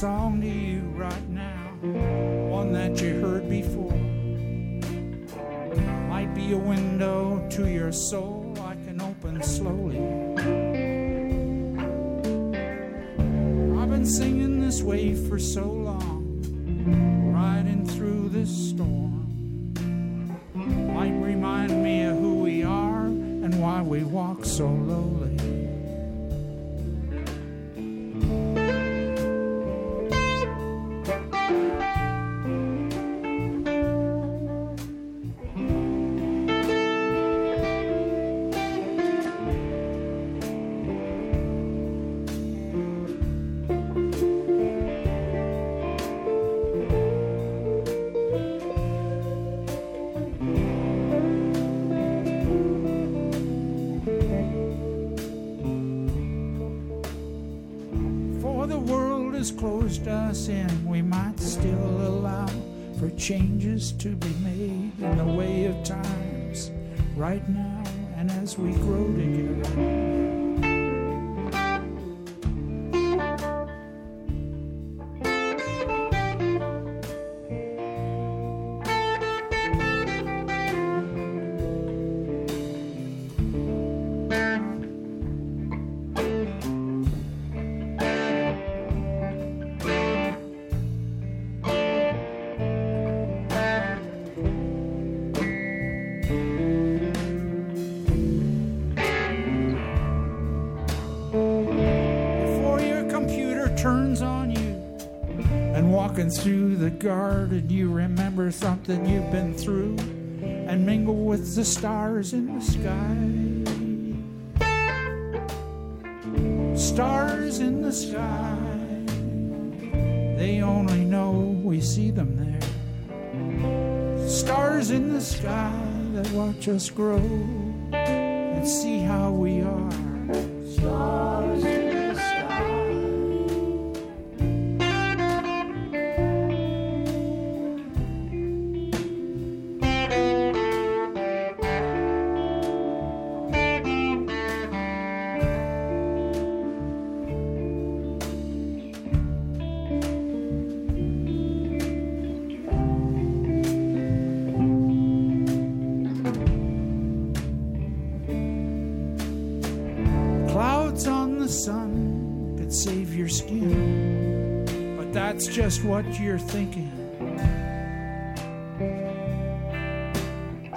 Speaker 19: Song to you right now, one that you heard before. Might be a window to your soul I can open slowly. I've been singing this way for so long, riding through this storm. Might remind me of who we are and why we walk so lowly. Right now and as we grow through the garden, you remember something you've been through and mingle with the stars in the sky. Stars in the sky, they only know we see them there. Stars in the sky that watch us grow and see how we are. What you're thinking.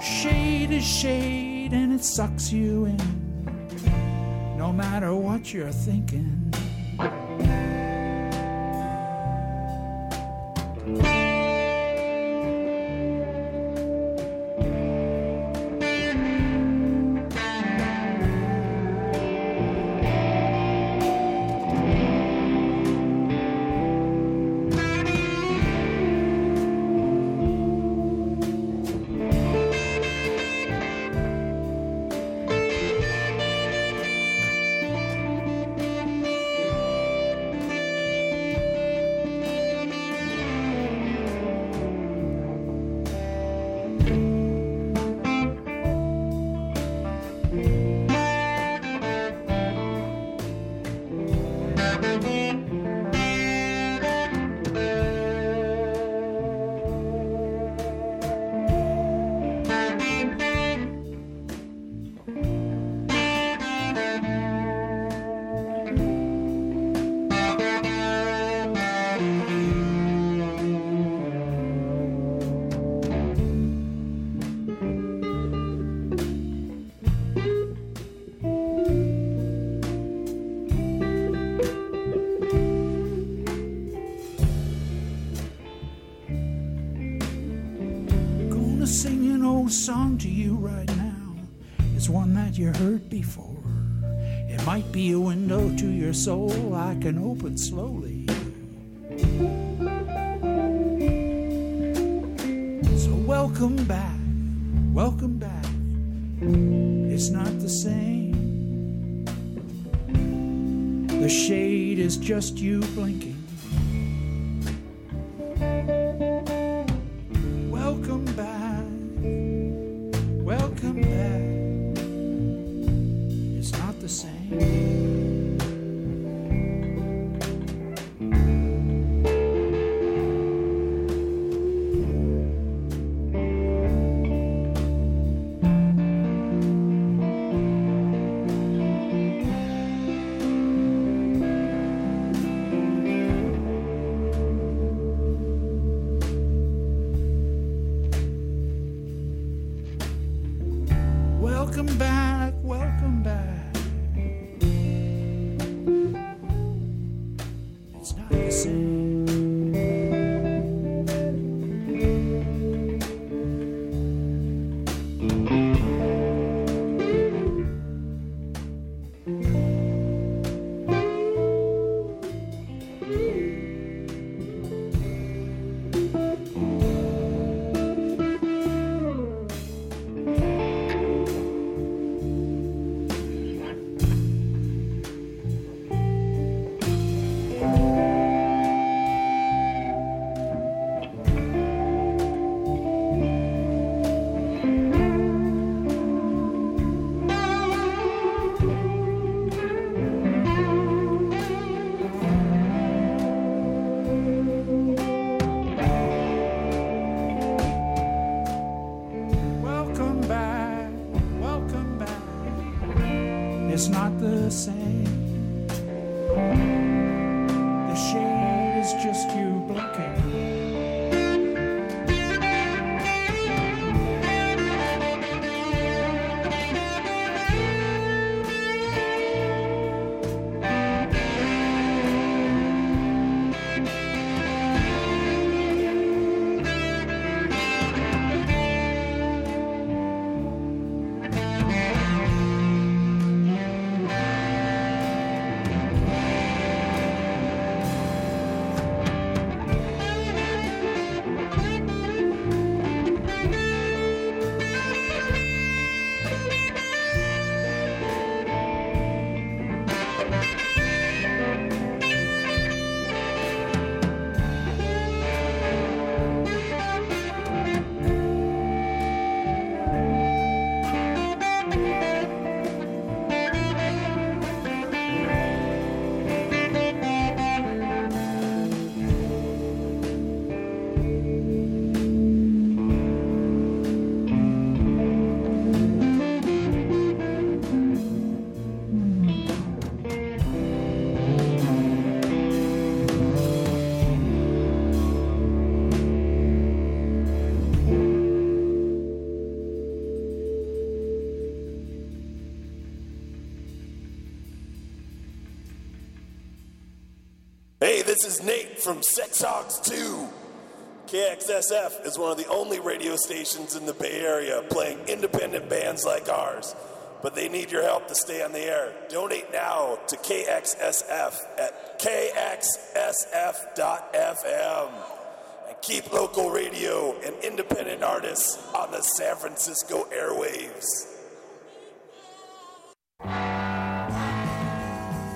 Speaker 19: Shade is shade and it sucks you in, no matter what you're thinking. That you heard before. It might be a window to your soul I can open slowly. So welcome back, welcome back. It's not the same. The shade is just you
Speaker 20: this is Nate from Sex Hogs 2. KXSF is one of the only radio stations in the Bay Area playing independent bands like ours. But they need your help to stay on the air. Donate now to KXSF at kxsf.fm. And keep local radio and independent artists on the San Francisco airwaves.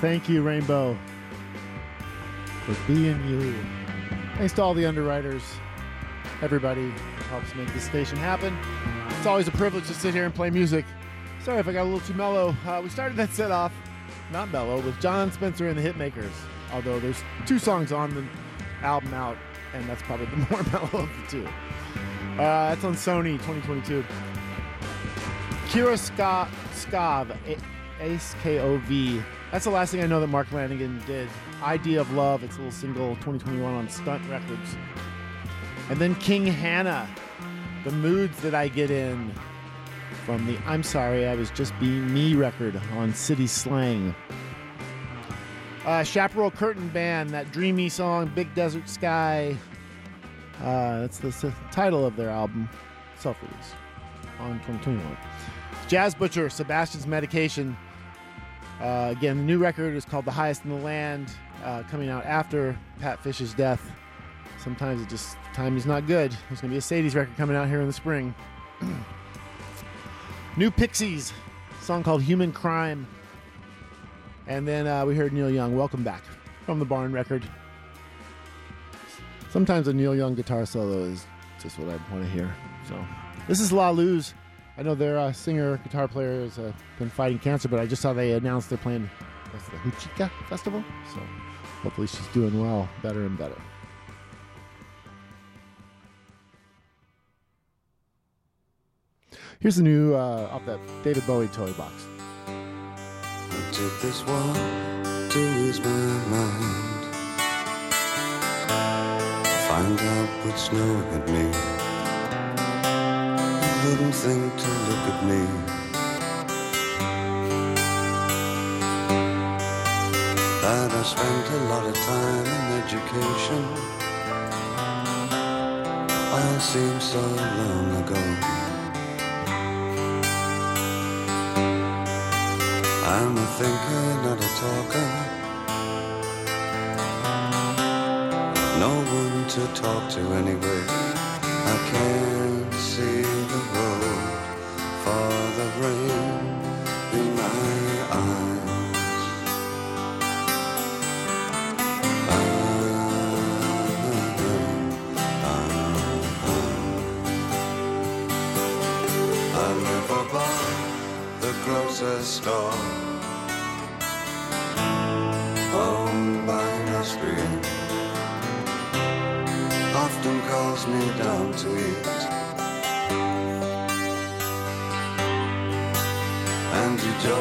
Speaker 1: Thank you, Rainbow, for being you. Thanks to all the underwriters, everybody helps make this station happen. It's always a privilege to sit here and play music. Sorry if I got a little too mellow. Uh, we started that set off, not mellow, with John Spencer and the Hitmakers. Although there's two songs on the album out, and that's probably the more mellow of the two. Uh, that's on Sony 2022. Kira Skov, A- Ace K O V. That's the last thing I know that Mark Lanegan did. Idea of Love, it's a little single 2021 on Stunt Records. And then King Hannah, The Moods That I Get In from the I'm Sorry I Was Just Being Me record on City Slang. Uh, Chaparral Curtain Band, that dreamy song, Big Desert Sky. Uh, that's the, s- title of their album, self release, on 2021. Jazz Butcher, Sebastian's Medication. Uh, again, the new record is called The Highest in the Land, uh, coming out after Pat Fish's death. Sometimes it just, time is not good. There's going to be a Sadies record coming out here in the spring. New Pixies, song called Human Crime. And then uh, we heard Neil Young, Welcome Back, from the Barn record. Sometimes a Neil Young guitar solo is just what I want to hear. So this is La Luz. I know their uh, singer, guitar player has uh, been fighting cancer, but I just saw they announced they're playing what's the Huichica Festival. So hopefully she's doing well, better and better. Here's the new uh, off that David Bowie toy box.
Speaker 21: I took this walk to ease my mind. Find out what's at me. Wouldn't think to look at me. That I spent a lot of time in education. All seems so long ago. I'm a thinker, not a talker. No one to talk to anyway. I can't see the the rain in my eyes. I live above the grocer's store. Owned by an Austrian. Often calls me down to eat.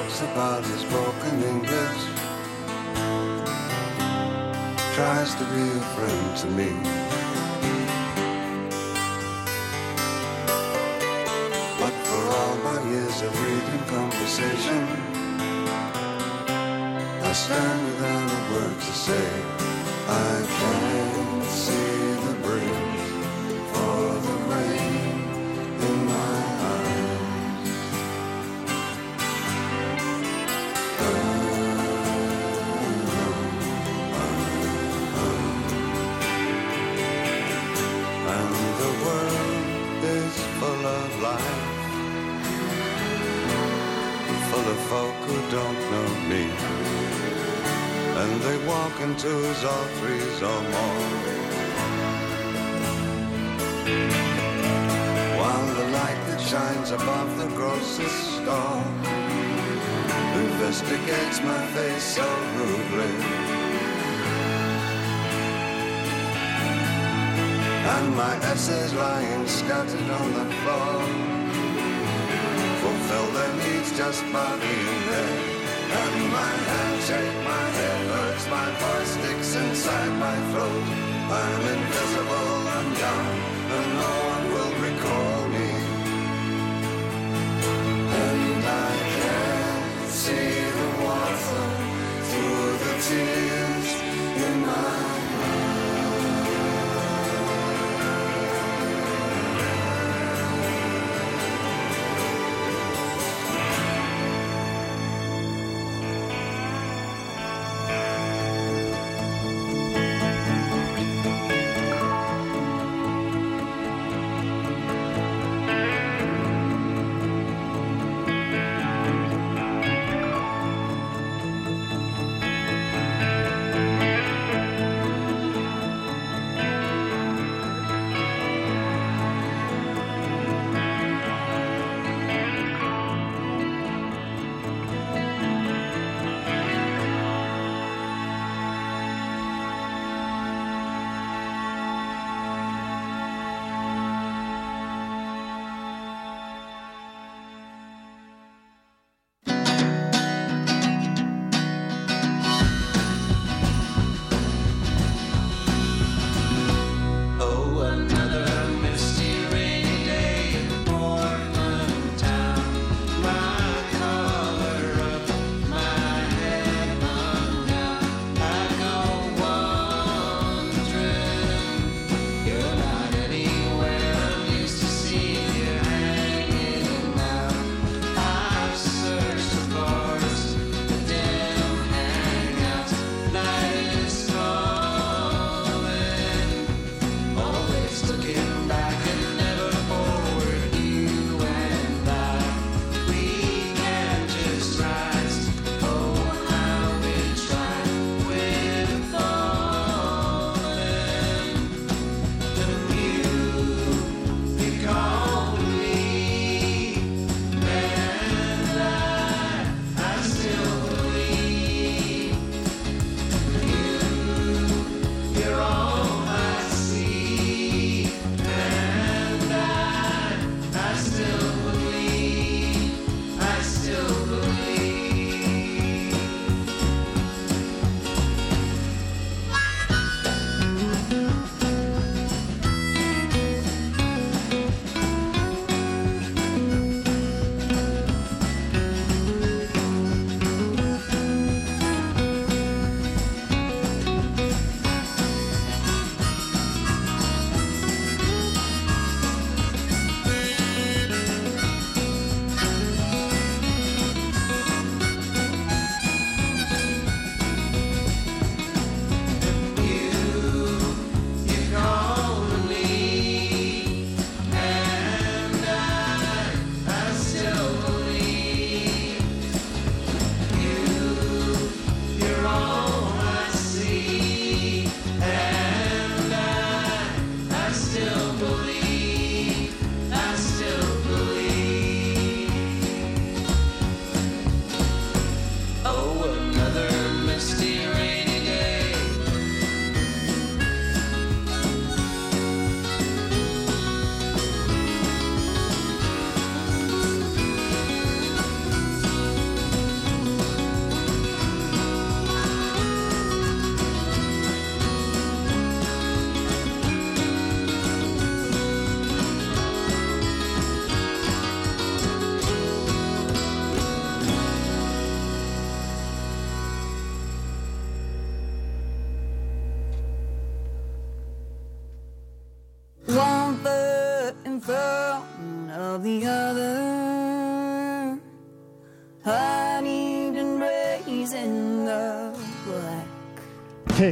Speaker 21: Jokes about his broken English. Tries to be a friend to me. Or threes or more. While the light that shines above the grocer's store investigates my face so rudely. And my essays lying scattered on the floor Fulfill their needs just by being there And my hands shake, my head hurts, my voice sticks inside my throat. I'm invisible I'm young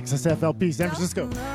Speaker 22: KXSF LP San Francisco.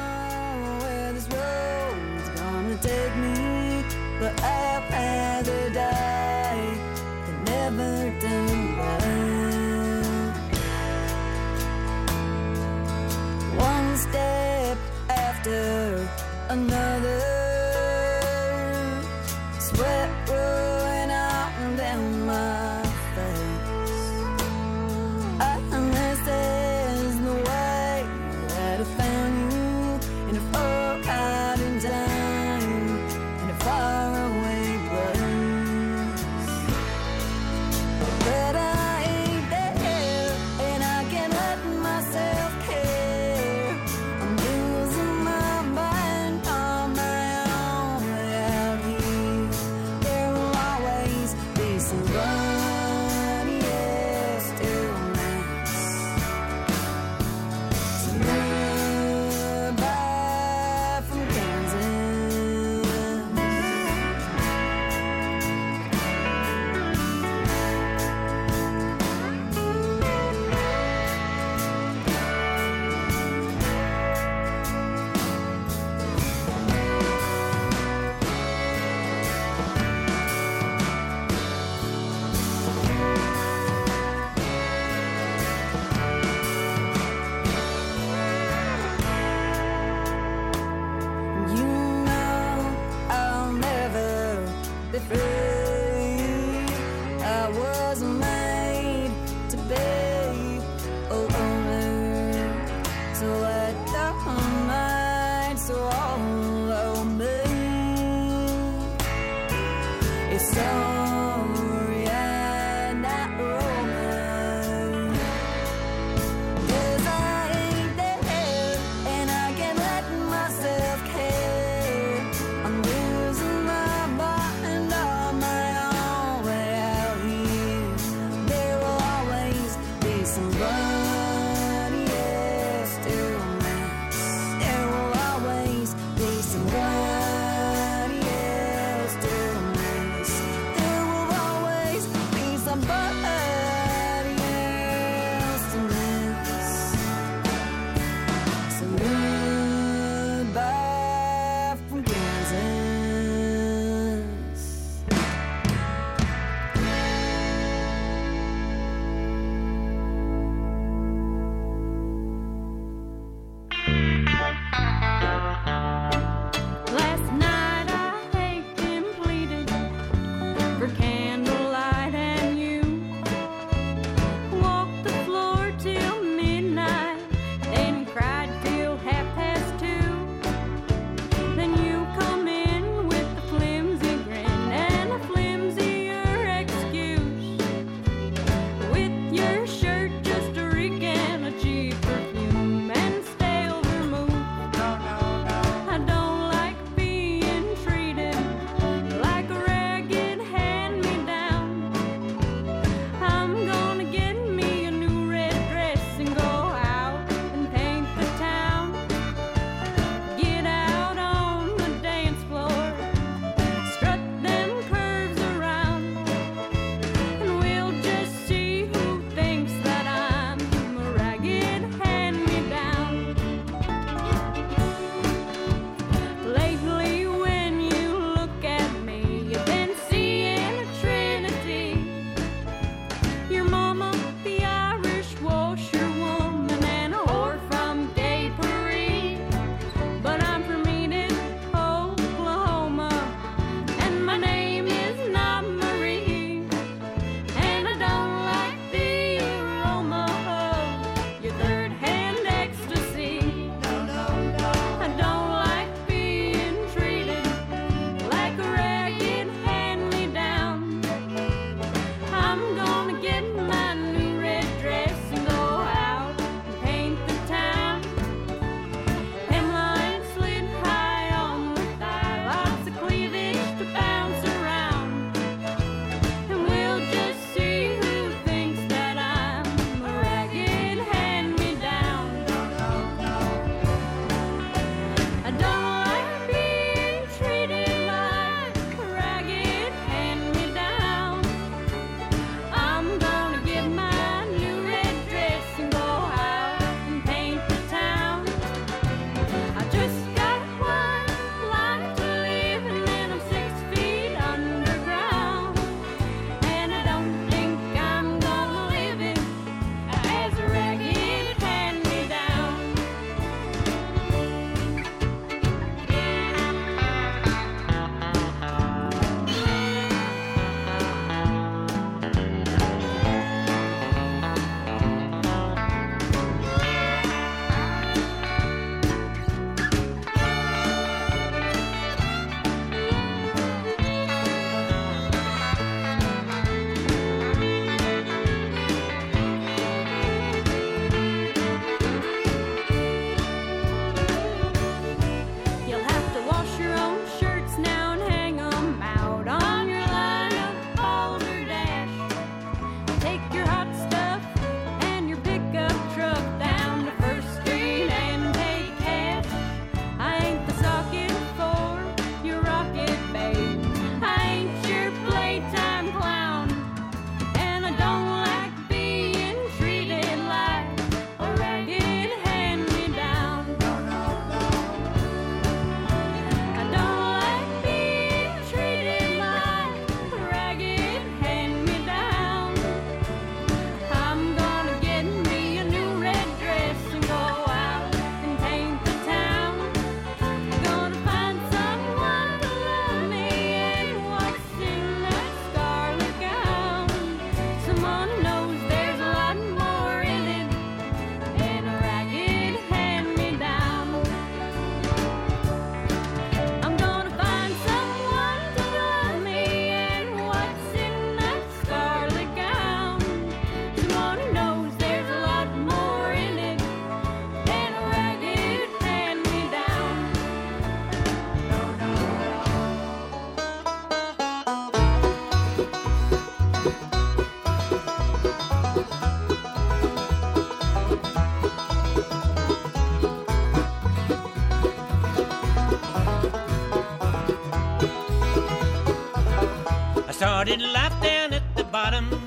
Speaker 23: Bottom.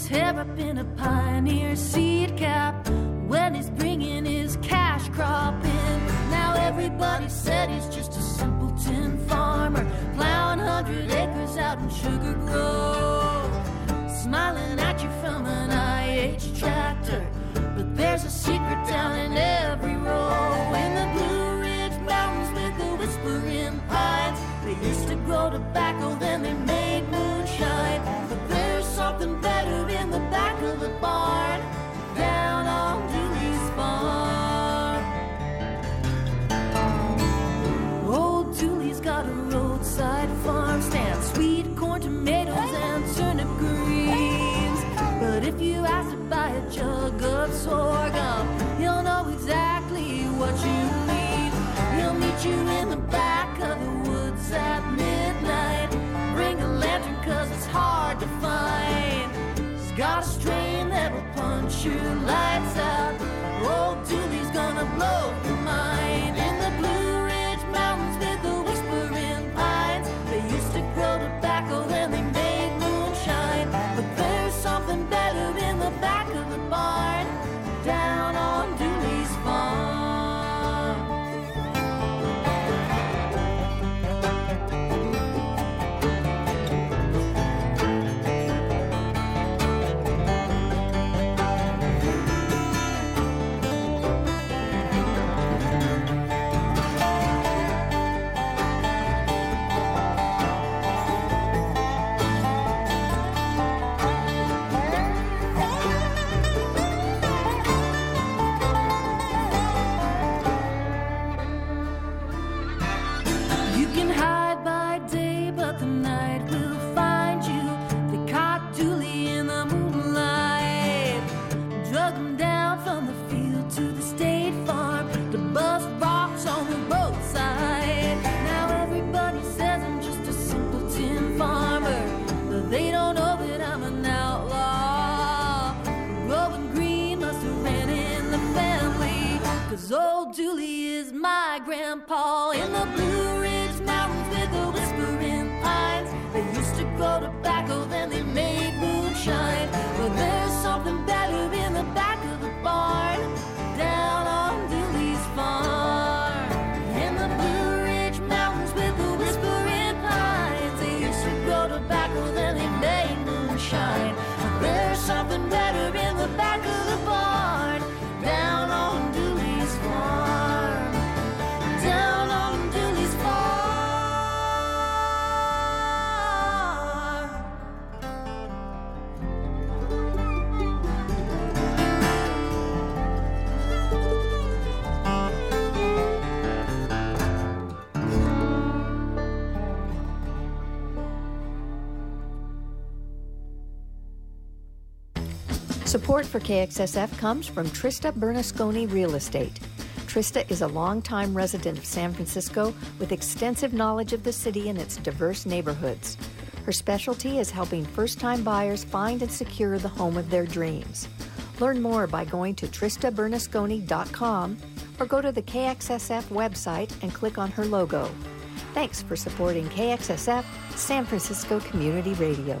Speaker 13: His hair up in a pioneer seed cap when he's bringing his cash crop in. Now everybody said he's just a simpleton farmer, plowing hundred acres out in Sugar Grove, smiling at you from an IH tractor. But there's a secret down in every row in the Blue Ridge Mountains with the whispering pines. They used to grow tobacco, then they made moonshine. But there's something better the back of the barn, down on farm. Old Dooley's got a roadside farm stand, sweet corn, tomatoes, and turnip greens. But if you ask to buy a jug of sorghum, he'll know exactly what you need. He'll meet you in the back of the woods at midnight. Bring a lantern, cause got a strain that'll punch your lights out. Old Dooley's gonna blow
Speaker 24: Support for KXSF comes from Trista Bernasconi Real Estate. Trista is a longtime resident of San Francisco with extensive knowledge of the city and its diverse neighborhoods. Her specialty is helping first time buyers find and secure the home of their dreams. Learn more by going to TristaBernasconi.com or go to the KXSF website and click on her logo. Thanks for supporting KXSF, San Francisco Community Radio.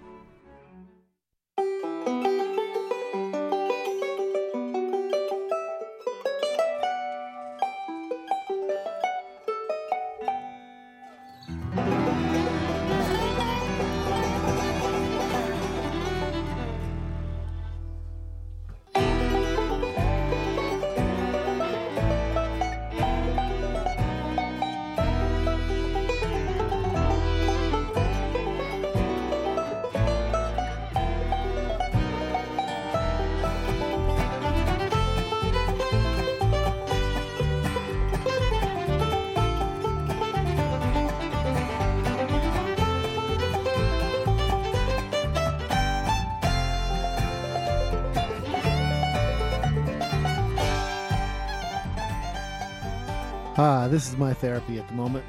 Speaker 1: this is my therapy at the moment.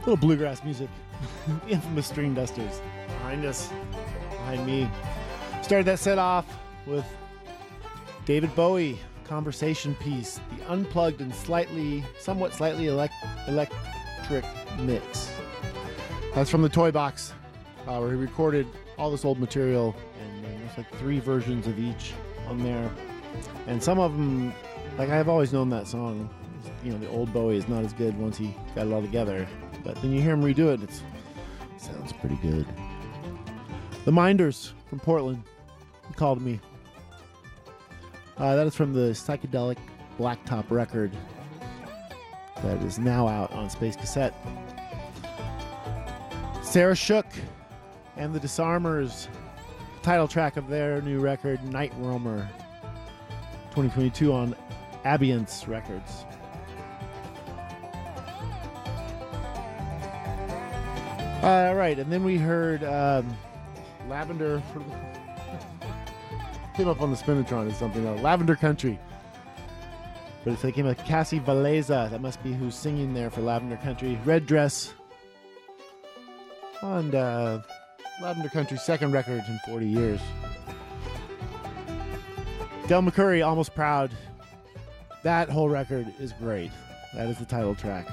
Speaker 1: little bluegrass music. the infamous String Dusters behind us, behind me. Started that set off with David Bowie, conversation piece, the unplugged and slightly, somewhat slightly elect- electric mix. That's from the Toy Box, uh, where he recorded all this old material, and uh, there's like three versions of each on there. And some of them, like I've always known that song. You know, the old Bowie is not as good once he got it all together. But then you hear him redo it, it sounds pretty good. The Minders from Portland called me. Uh, that is from the psychedelic Blacktop record that is now out on Space Cassette. Sarah Shook and the Disarmers, title track of their new record, Night Roamer, 2022 on Abience Records. All right, and then we heard um, Lavender. came up on the Spinitron as something. Lavender Country. But it's like came like Cassie Valeza. That must be who's singing there for Lavender Country. Red Dress. On uh, Lavender Country's second record in 40 years. Del McCoury, Almost Proud. That whole record is great. That is the title track.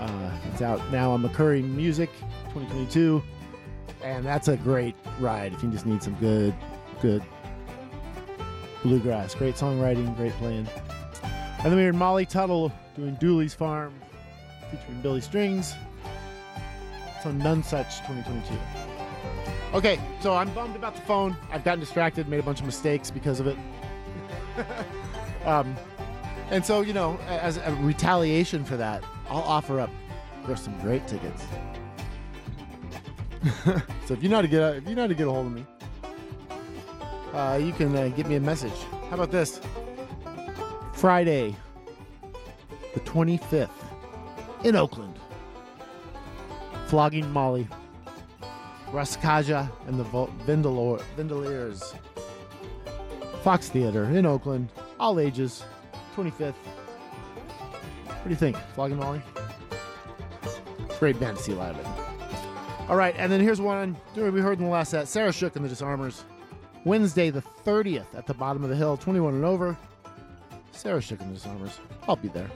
Speaker 1: Uh, it's out now on McCoury Music 2022. And that's a great ride if you just need some good, good bluegrass. Great songwriting, great playing. And then we heard Molly Tuttle doing Dooley's Farm featuring Billy Strings. It's on Nonesuch 2022. Okay, so I'm bummed about the phone. I've gotten distracted, made a bunch of mistakes because of it. um, and so, you know, as a retaliation for that, I'll offer up
Speaker 25: There's some great tickets. so if you know how to get if you know how to get a hold of me, uh, you can uh, get me a message. How about this? Friday, the 25th, in Oakland. Flogging Molly, Raskaja, and the Vindalor- Vandoliers. Fox Theater in Oakland, all ages, 25th. What do you think? Flogging Molly? Great band to see live. All right, and then here's one we heard in the last set Sarah Shook and the Disarmers. Wednesday, the 30th, at the bottom of the hill, 21 and over. Sarah Shook and the Disarmers. I'll be there.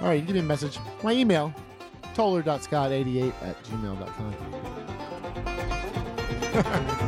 Speaker 25: All right, you give me a message. My email, toller.scott88 at gmail.com.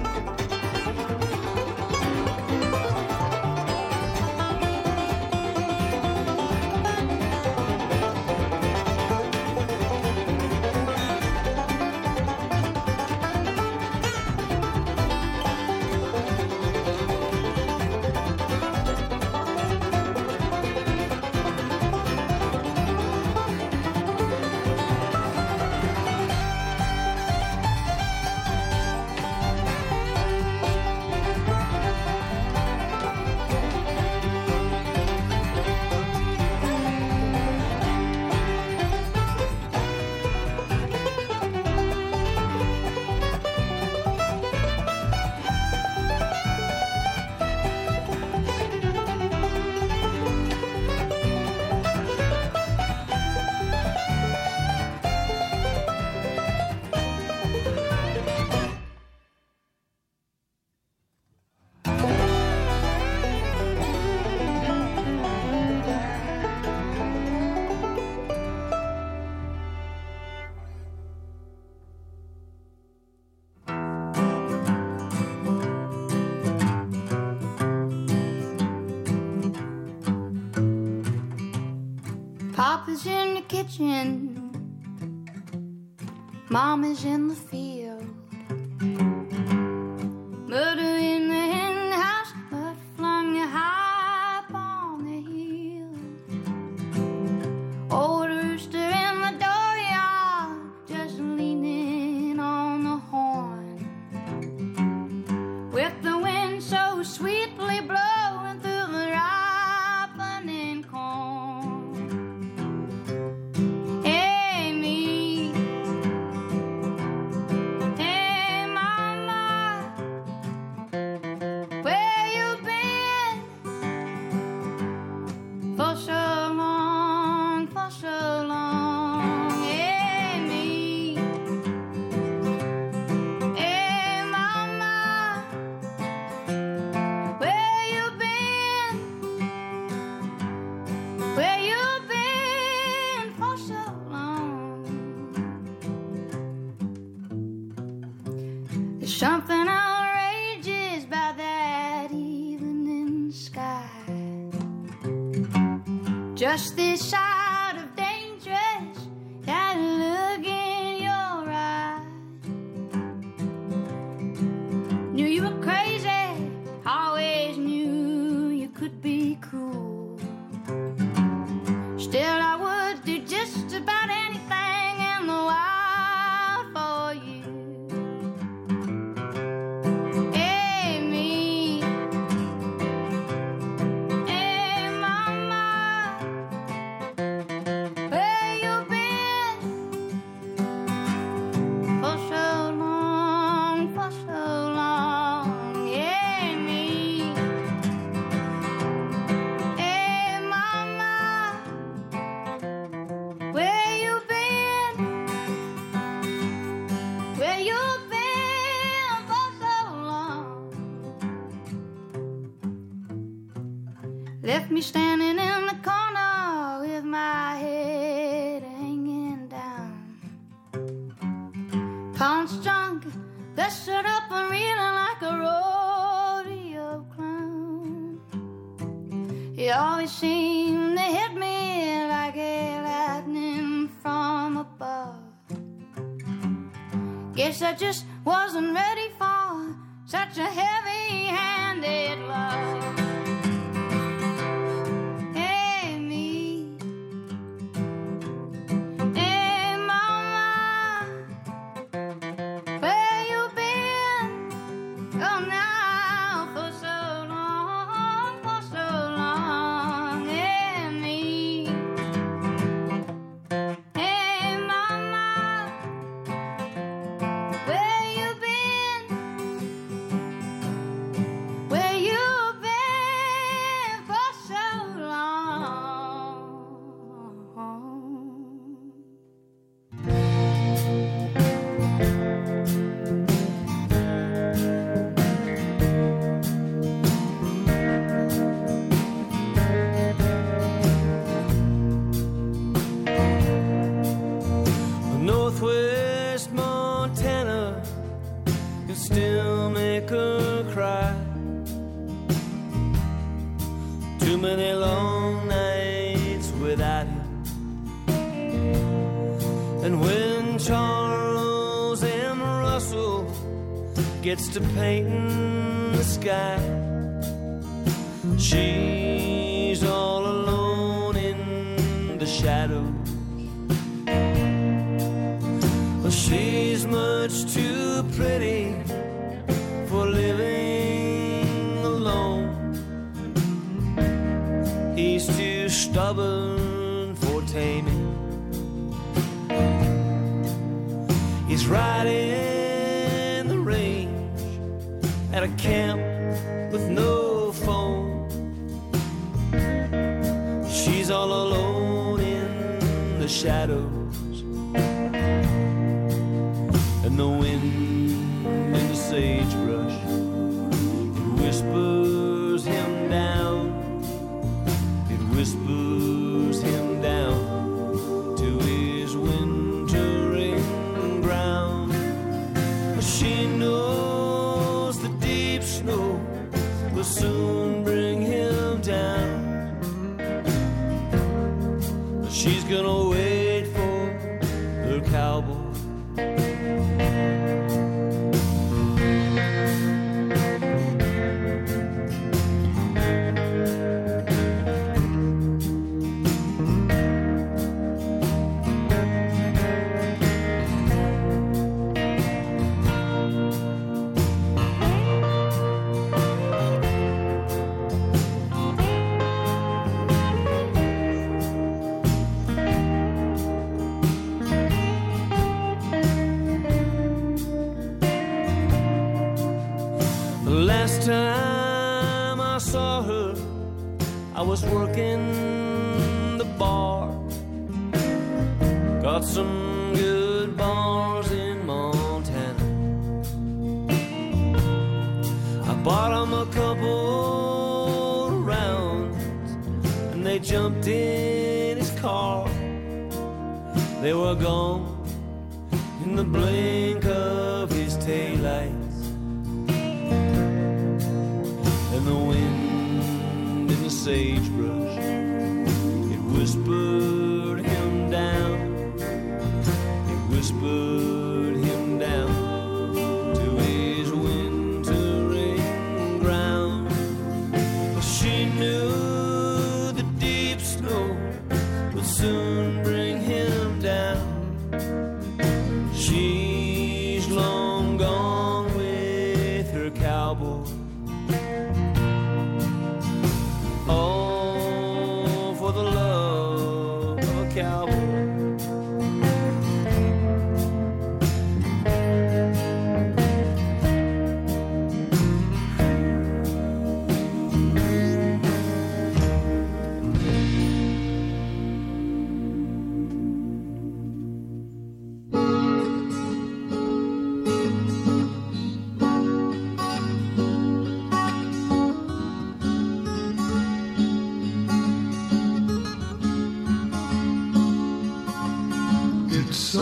Speaker 26: It's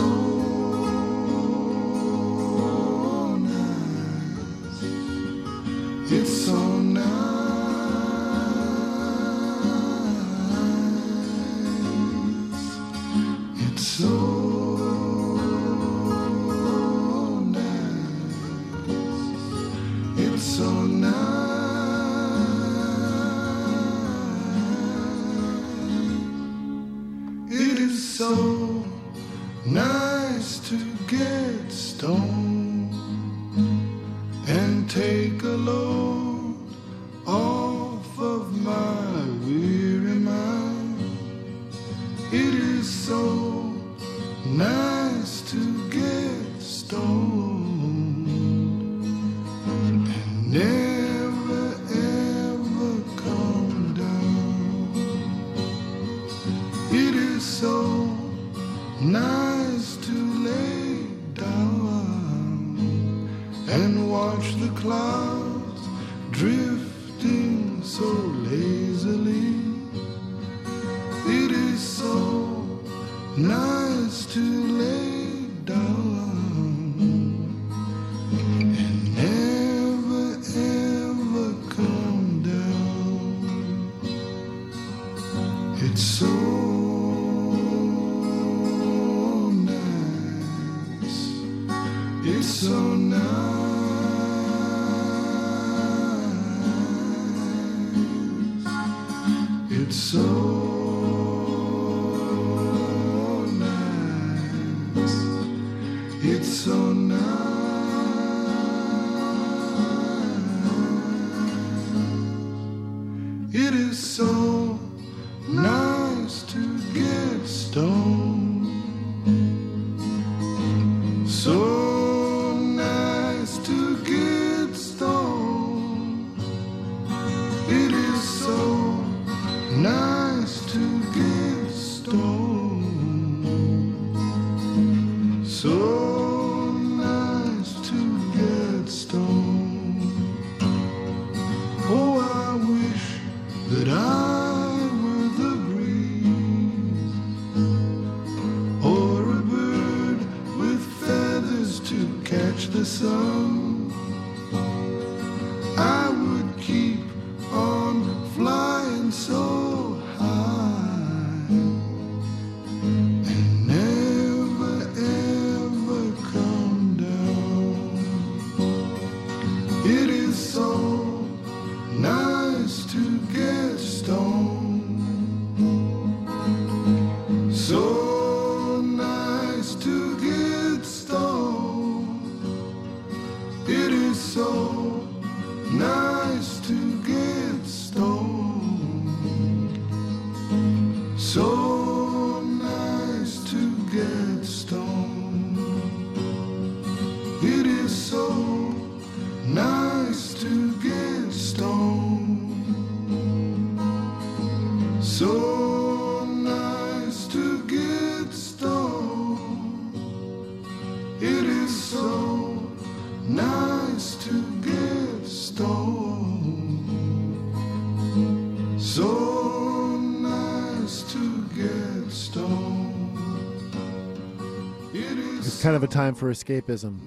Speaker 13: kind of a time for escapism.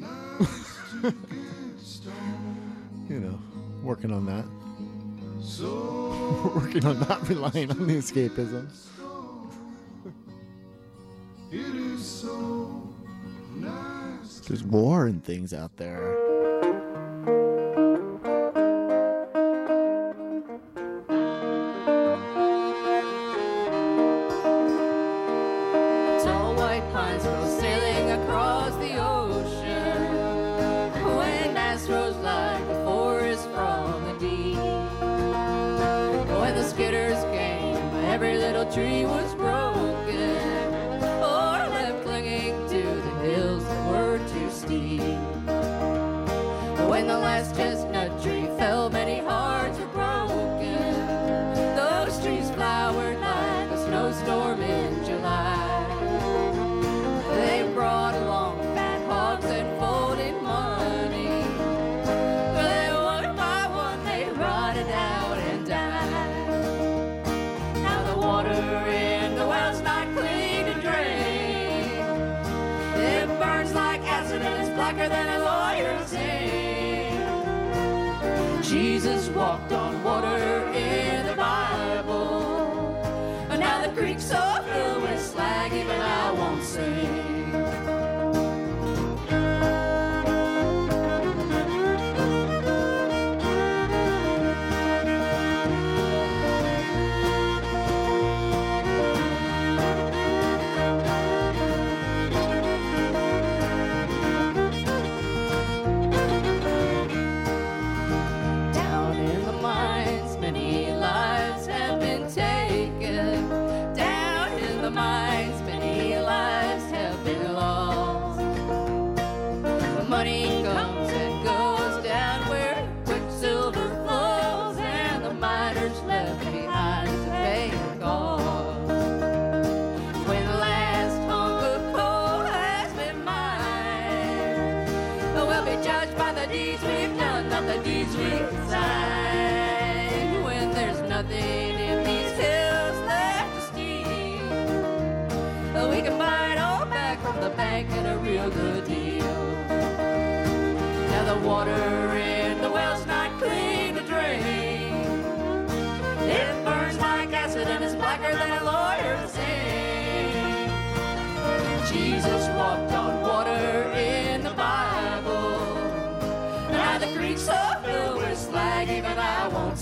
Speaker 13: you know, working on that. working on not relying on the escapism. There's war and things out there.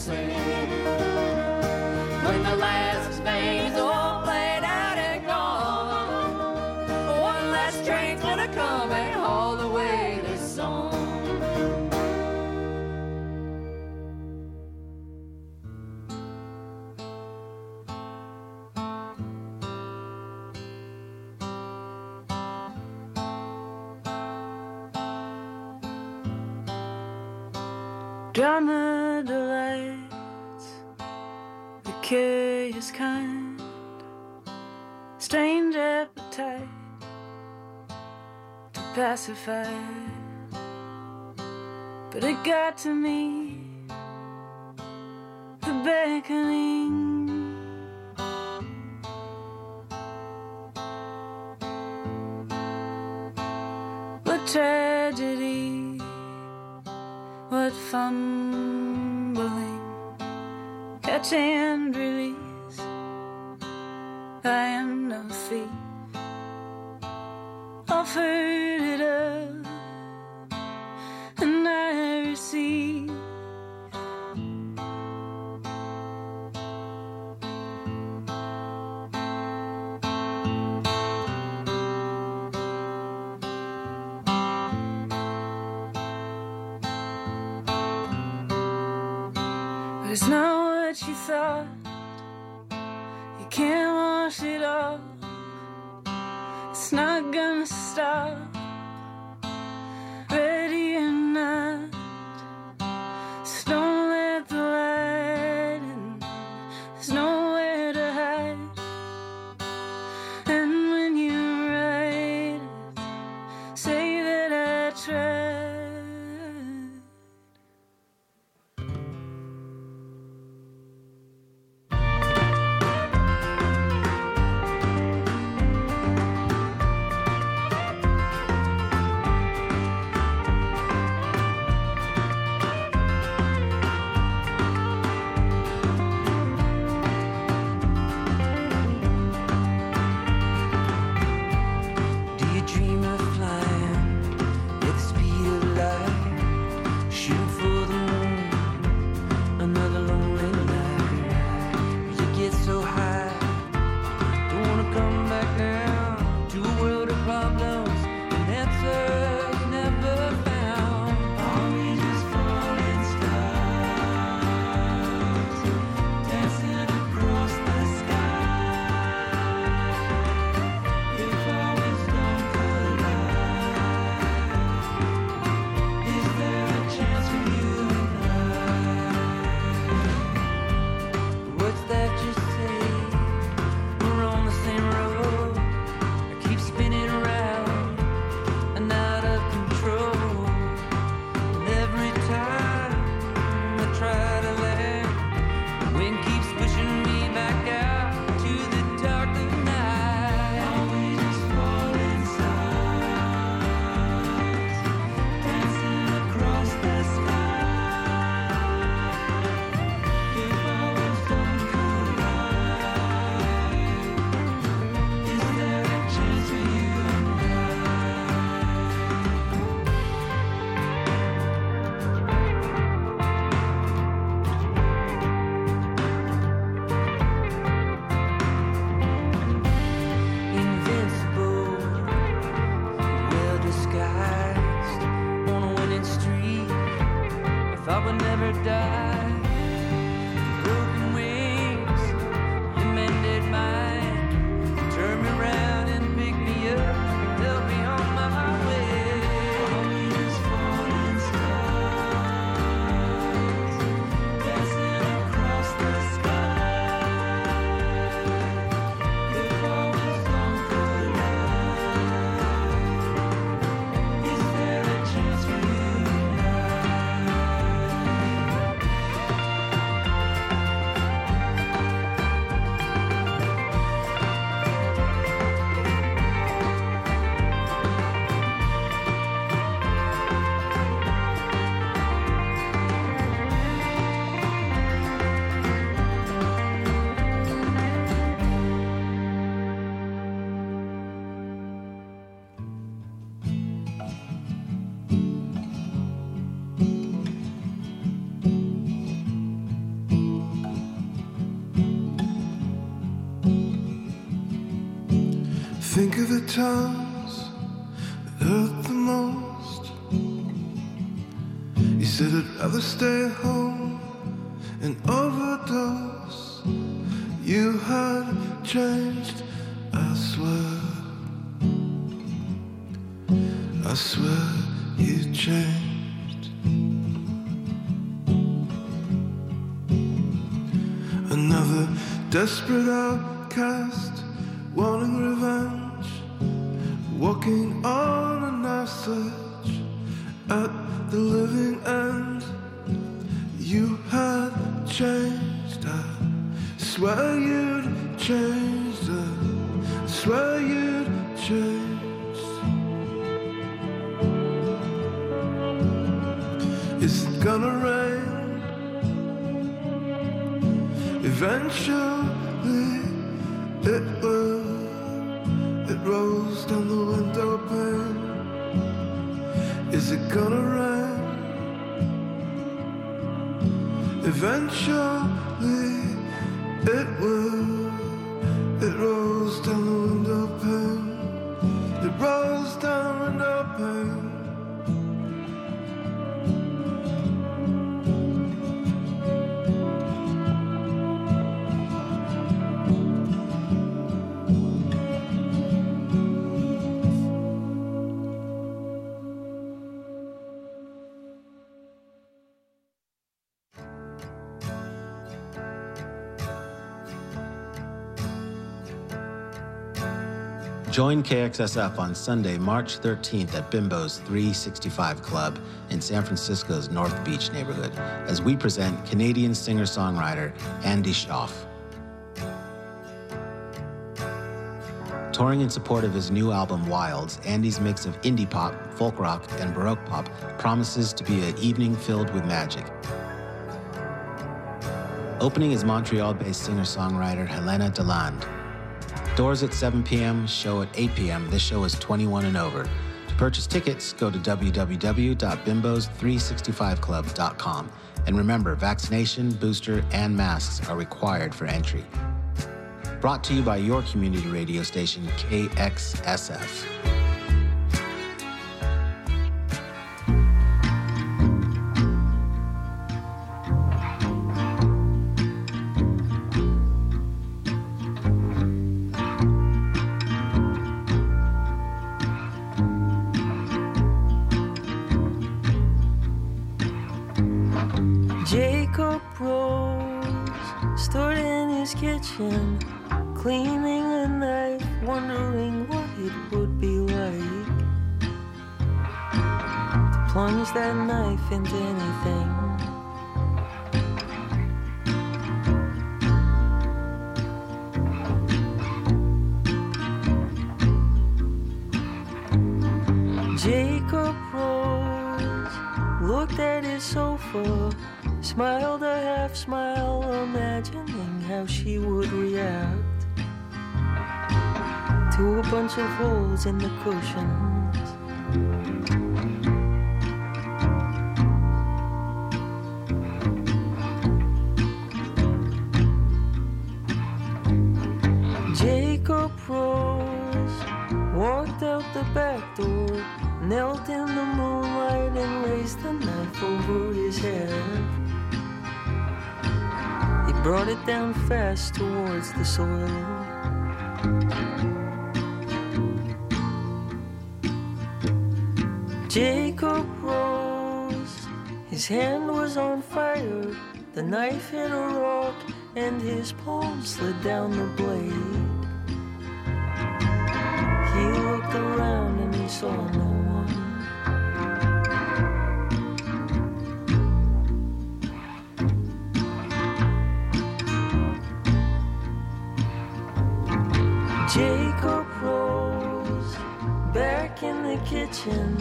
Speaker 27: When the last days all
Speaker 28: played out and gone, one last train's gonna come and haul away this song.
Speaker 29: Drummer curious kind, strange appetite to pacify. But it got to me, the beckoning. What tragedy, what fun. Catch and release. I am no thief. Offered it up, and I received. There's no you can't wash it off. It's not gonna stop.
Speaker 26: Times it hurt the most. You said I'd rather stay home and overdose. You had changed, I swear. I swear you changed. Another desperate outcast walking on a
Speaker 30: Join KXSF on Sunday, March 13th at Bimbo's 365 Club in San Francisco's North Beach neighborhood as we present Canadian singer songwriter Andy Shauf. Touring in support of his new album Wilds, Andy's mix of indie pop, folk rock, and baroque pop promises to be an evening filled with magic. Opening is Montreal based singer songwriter Helena Deland. Doors at 7 p.m., show at 8 p.m. This show is 21 and over. To purchase tickets, go to www.bimbos365club.com. And remember, vaccination, booster, and masks are required for entry. Brought to you by your community radio station, KXSF.
Speaker 29: Kitchen, cleaning a knife, wondering what it would be like to plunge that knife into anything. Jacob Rose looked at his sofa, smiled a half smile, how she would react to a bunch of holes in the cushions. Down fast towards the soil. Jacob rose, his hand was on fire. The knife hit a rock, and his palm slid down the blade. He looked around and he saw no kitchen,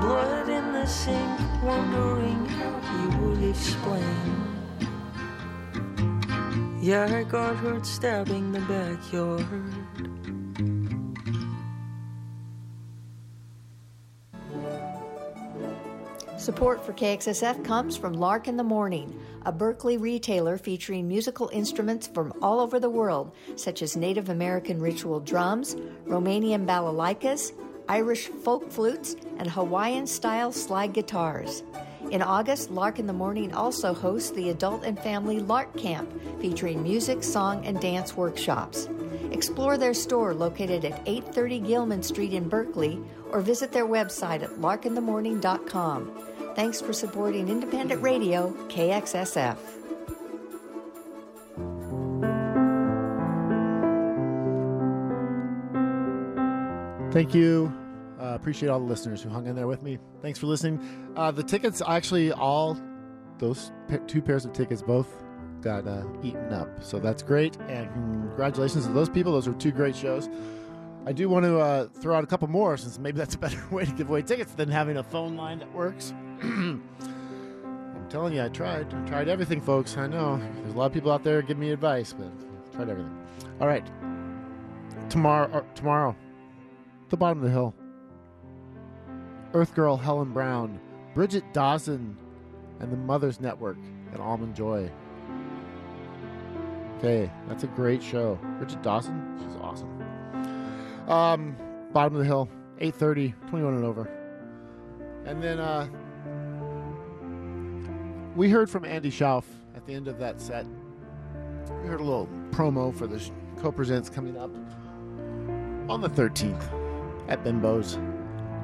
Speaker 29: blood in the sink, wondering how he explain. Yeah, I got hurt stabbing the backyard.
Speaker 24: Support for KXSF comes from Lark in the Morning, a Berkeley retailer featuring musical instruments from all over the world, such as Native American ritual drums, Romanian balalaikas, Irish folk flutes, and Hawaiian style slide guitars. In August, Lark in the Morning also hosts the Adult and Family Lark Camp, featuring music, song, and dance workshops. Explore their store located at 830 Gilman Street in Berkeley or visit their website at larkinthemorning.com. Thanks for supporting independent radio, KXSF.
Speaker 1: Thank you. Uh, appreciate all the listeners who hung in there with me. Thanks for listening. Uh, the tickets, actually, all those two pairs of tickets both got uh, eaten up. So that's great. And congratulations to those people. Those were two great shows. I do want to uh, throw out a couple more since maybe that's a better way to give away tickets than having a phone line that works. I'm telling you, I tried. I tried everything, folks. I know. There's a lot of people out there giving me advice, but I tried everything. All right. Tomorrow, or tomorrow, the bottom of the hill. Earth Girl Helen Brown, Bridget Dawson, and the Mothers Network and Almond Joy. Okay, that's a great show. Bridget Dawson, she's awesome. Um, bottom of the hill, 8:30, 21 and over. And then uh, we heard from Andy Shauf at the end of that set. We heard a little promo for the co-presents coming up on the 13th at Bimbo's.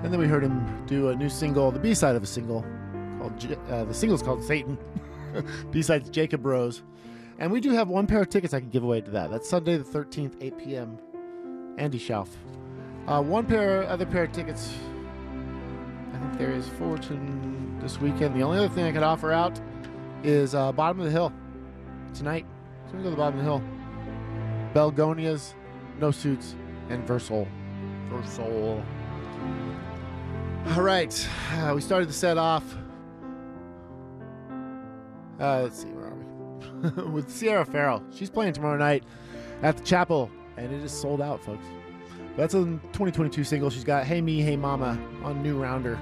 Speaker 1: And then we heard him do a new single, the B-side of a single called uh, the single's called Satan. B-side's Jacob Rose. And we do have one pair of tickets I can give away to that. That's Sunday the 13th, 8 p.m. Andy Shauf. Uh, one pair, other pair of tickets. I think there is Fortune this weekend. The only other thing I could offer out is uh, Bottom of the Hill tonight. So we go to the bottom of the hill. Belgonias, No Suits, and Versol. Versol. All right, uh, we started the set off. Uh, let's see, where are we? With Sierra Farrell. She's playing tomorrow night at the chapel, and it is sold out, folks. That's a 2022 single. She's got Hey Me, Hey Mama on New Rounder.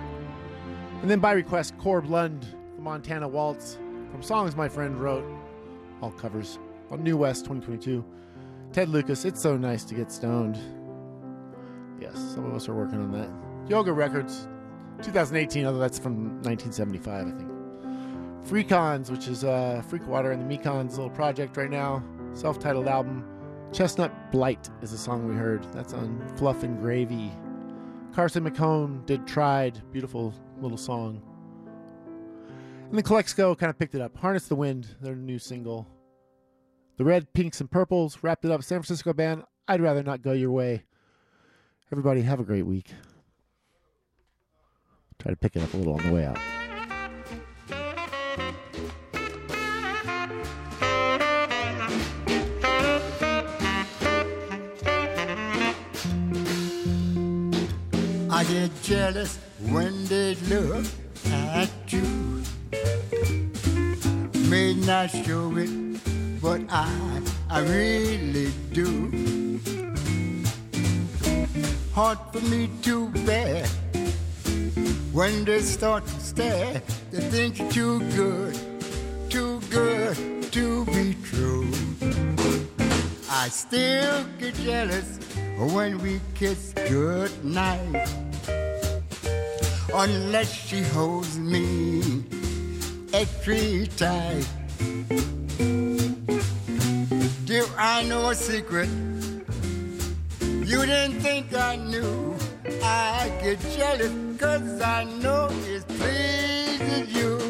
Speaker 1: And then by request, Corb Lund, the Montana Waltz from songs my friend wrote, all covers on New West 2022. Ted Lucas, It's So Nice to Get Stoned. Yes, some of us are working on that. Yoga Records, 2018, although that's from 1975, I think. Freakons, which is uh, Freakwater and the Mekons little project right now, self titled album. Chestnut Blight is the song we heard. That's on Fluff and Gravy. Carson McHone did Tried, beautiful little song. And the Calexico kind of picked it up. Harness the Wind, their new single. The Red, Pinks, and Purples wrapped it up. San Francisco band, I'd rather not go your way. Everybody, have a great week. Try to pick it up a little on the way out.
Speaker 31: I get jealous when they look at you. May not show it, but I, I really do. Hard for me to bear when they start to stare. They think you're too good, too good to be true. I still get jealous when we kiss goodnight. Unless she holds me extra tight. Do I know a secret? You didn't think I knew. I get jealous cause I know it pleases you.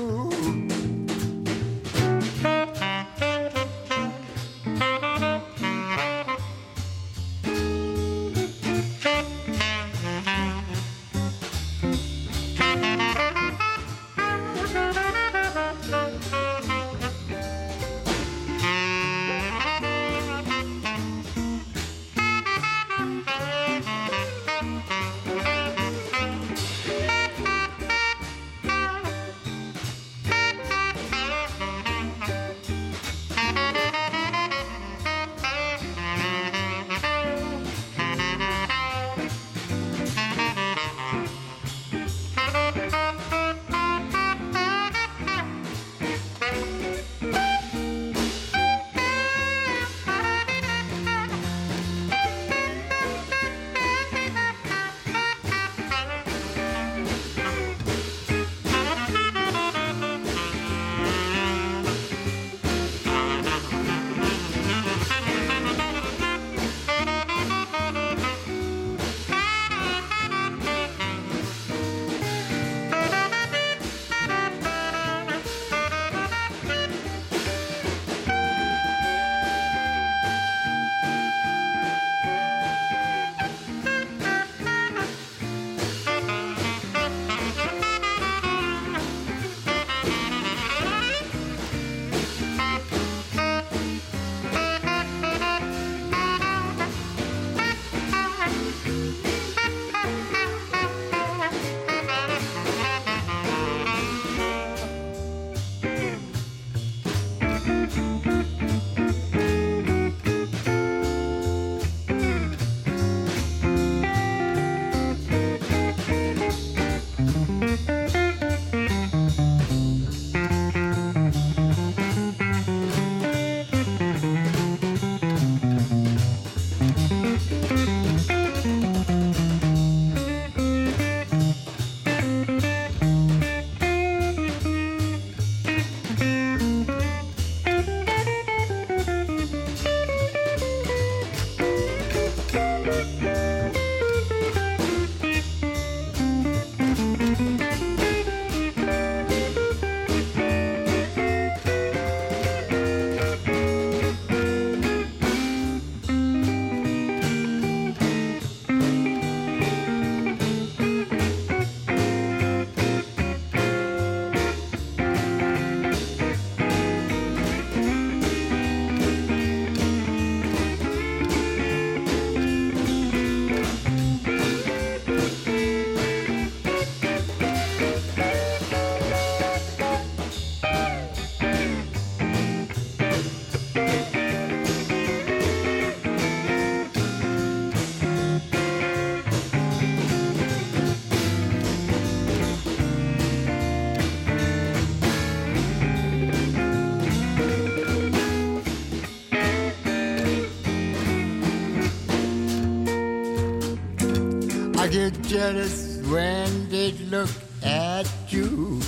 Speaker 31: jealous when they look at you.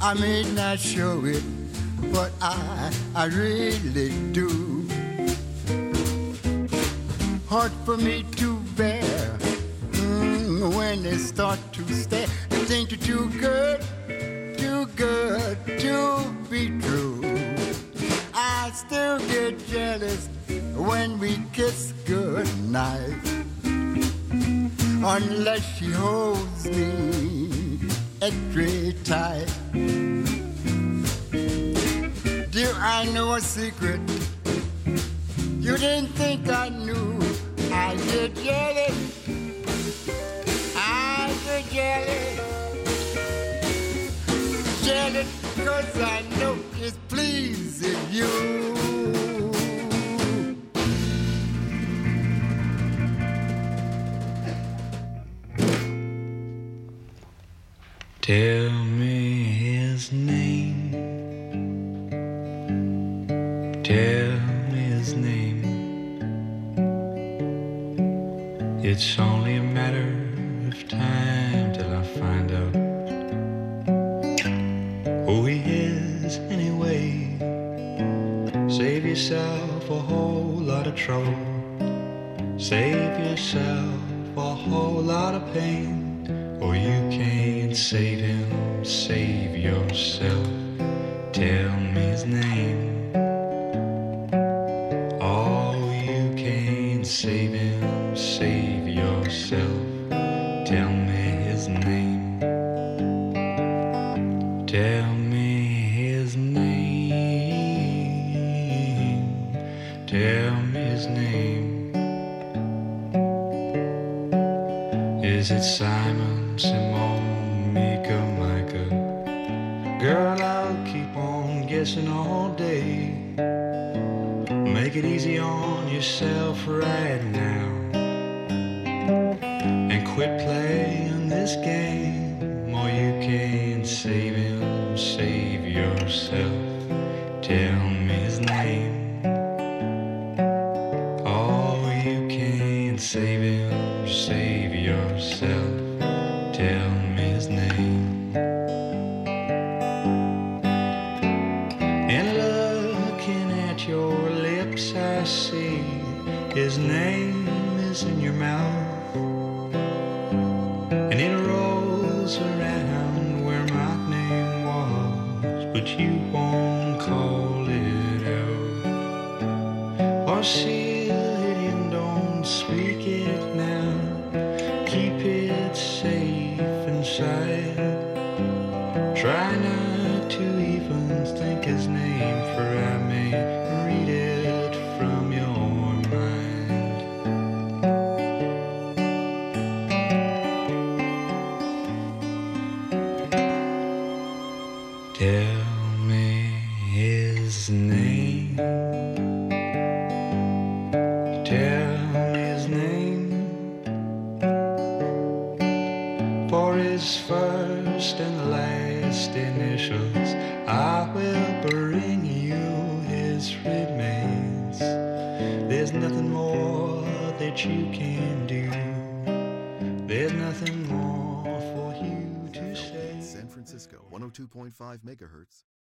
Speaker 31: I may not show it, but I, I really do. Hard for me to
Speaker 32: Five megahertz,